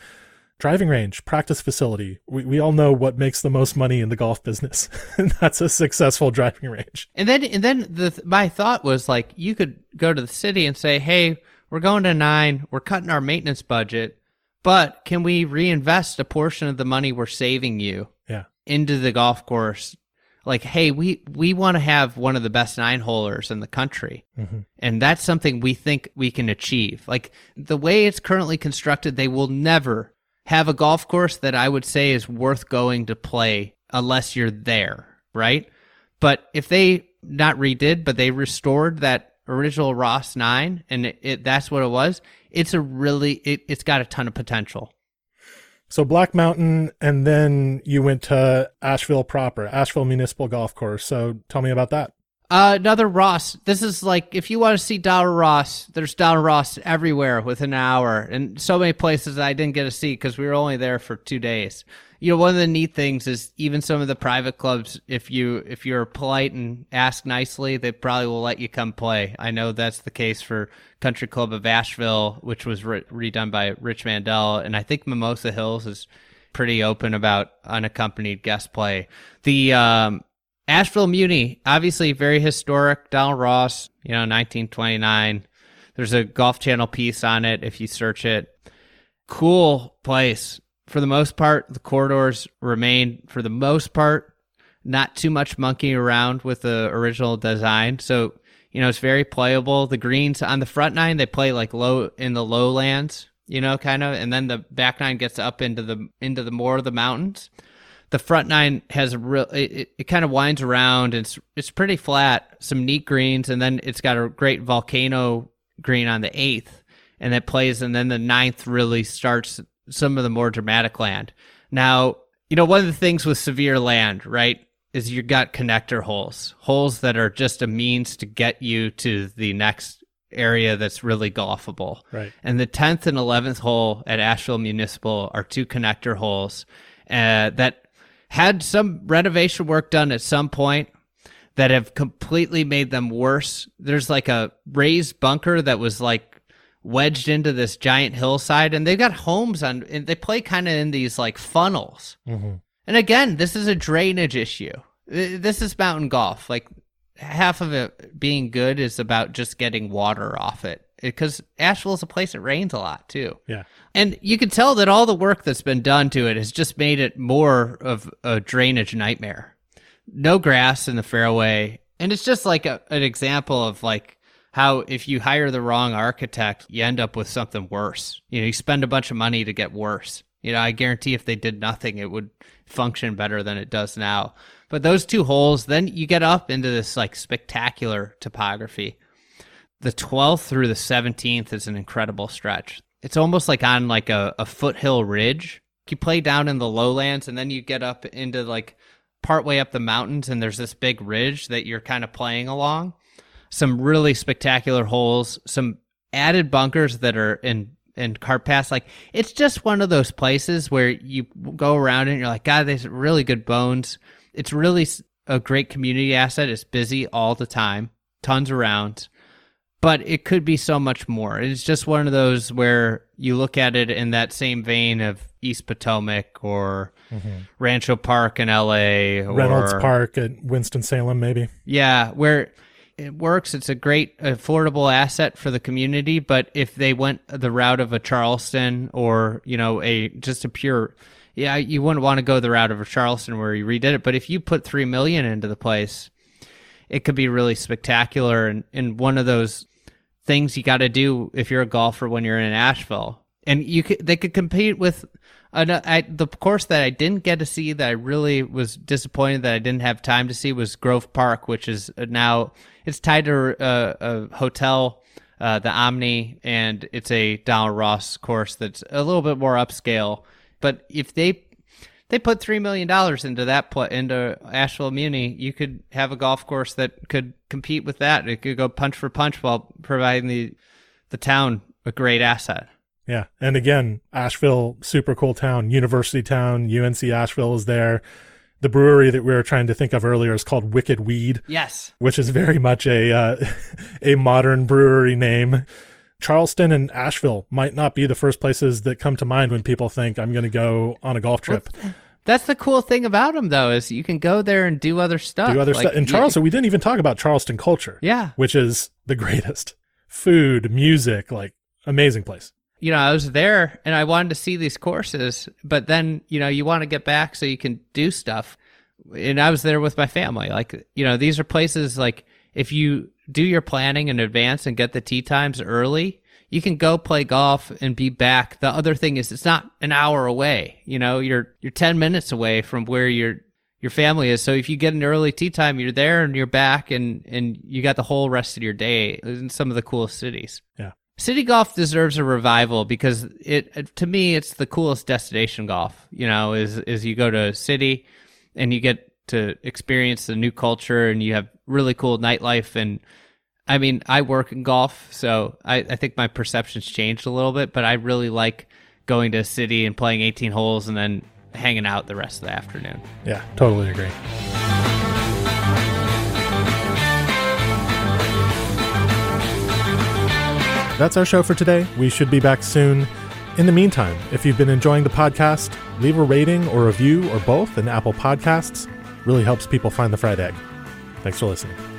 driving range, practice facility. We we all know what makes the most money in the golf business. *laughs* and that's a successful driving range. And then and then the my thought was like you could go to the city and say, "Hey, we're going to nine. We're cutting our maintenance budget, but can we reinvest a portion of the money we're saving you yeah. into the golf course? Like, hey, we we want to have one of the best nine holers in the country, mm-hmm. and that's something we think we can achieve. Like the way it's currently constructed, they will never have a golf course that I would say is worth going to play unless you're there, right? But if they not redid, but they restored that original Ross nine, and it, it, that's what it was. It's a really it, it's got a ton of potential. So Black Mountain, and then you went to Asheville proper, Asheville Municipal Golf Course. So tell me about that. Uh, another Ross. This is like if you want to see Donald Ross, there's Donald Ross everywhere within an hour, and so many places I didn't get to see because we were only there for two days. You know one of the neat things is even some of the private clubs if you if you're polite and ask nicely they probably will let you come play. I know that's the case for country club of asheville which was re- redone by rich mandell and i think mimosa hills is pretty open about unaccompanied guest play. The um, asheville muni obviously very historic donald ross you know 1929 there's a golf channel piece on it if you search it cool place for the most part, the corridors remain, for the most part, not too much monkeying around with the original design. So, you know, it's very playable. The greens on the front nine, they play like low in the lowlands, you know, kind of, and then the back nine gets up into the into the more of the mountains. The front nine has a real it, it, it kind of winds around. It's it's pretty flat, some neat greens, and then it's got a great volcano green on the eighth, and it plays, and then the ninth really starts some of the more dramatic land. Now, you know, one of the things with severe land, right, is you've got connector holes, holes that are just a means to get you to the next area that's really golfable. Right. And the 10th and 11th hole at Asheville Municipal are two connector holes uh, that had some renovation work done at some point that have completely made them worse. There's like a raised bunker that was like wedged into this giant hillside and they've got homes on and they play kind of in these like funnels. Mm-hmm. And again, this is a drainage issue. This is mountain golf. Like half of it being good is about just getting water off it because Asheville is a place that rains a lot too. Yeah. And you can tell that all the work that's been done to it has just made it more of a drainage nightmare. No grass in the fairway. And it's just like a, an example of like how if you hire the wrong architect, you end up with something worse. You know, you spend a bunch of money to get worse. You know, I guarantee if they did nothing, it would function better than it does now. But those two holes, then you get up into this like spectacular topography. The 12th through the 17th is an incredible stretch. It's almost like on like a, a foothill ridge. You play down in the lowlands and then you get up into like partway up the mountains and there's this big ridge that you're kind of playing along. Some really spectacular holes, some added bunkers that are in in cart pass like it's just one of those places where you go around and you're like god there's really good bones it's really a great community asset it's busy all the time tons of rounds but it could be so much more it's just one of those where you look at it in that same vein of east potomac or mm-hmm. rancho park in la or Reynolds Park at Winston Salem, maybe. yeah, where it works, it's a great affordable asset for the community. But if they went the route of a Charleston or you know a just a pure, yeah, you wouldn't want to go the route of a Charleston where you redid it. But if you put three million into the place, it could be really spectacular and, and one of those things you got to do if you're a golfer when you're in Asheville. And you could, they could compete with an, I, the course that I didn't get to see that I really was disappointed that I didn't have time to see was Grove Park, which is now it's tied to a, a hotel, uh, the Omni, and it's a Donald Ross course that's a little bit more upscale. But if they they put three million dollars into that pl- into Asheville Muni, you could have a golf course that could compete with that. It could go punch for punch while providing the the town a great asset. Yeah. And again, Asheville, super cool town, university town, UNC Asheville is there. The brewery that we were trying to think of earlier is called Wicked Weed, Yes. which is very much a uh, *laughs* a modern brewery name. Charleston and Asheville might not be the first places that come to mind when people think I'm going to go on a golf trip. That's the cool thing about them, though, is you can go there and do other stuff. do other Like, stuff. In Charleston, we didn't even talk about Charleston culture. Yeah. Which is the greatest. Food, music, like amazing place. you know, I was there and I wanted to see these courses, but then, you know, you want to get back so you can do stuff. And I was there with my family. Like, you know, these are places like if you do your planning in advance and get the tee times early, you can go play golf and be back. The other thing is it's not an hour away. You know, you're you're 10 minutes away from where your your family is. So if you get an early tee time, you're there and you're back and and you got the whole rest of your day in some of the coolest cities. Yeah. City golf deserves a revival because it to me it's the coolest destination golf. You know, is is you go to a city and you get to experience the new culture and you have really cool nightlife and I mean, I work in golf, so I, I think my perception's changed a little bit, but I really like going to a city and playing 18 holes and then hanging out the rest of the afternoon. Yeah, totally agree. That's our show for today. We should be back soon. In the meantime, if you've been enjoying the podcast, leave a rating or review or both in Apple Podcasts. Really helps people find the fried egg. Thanks for listening.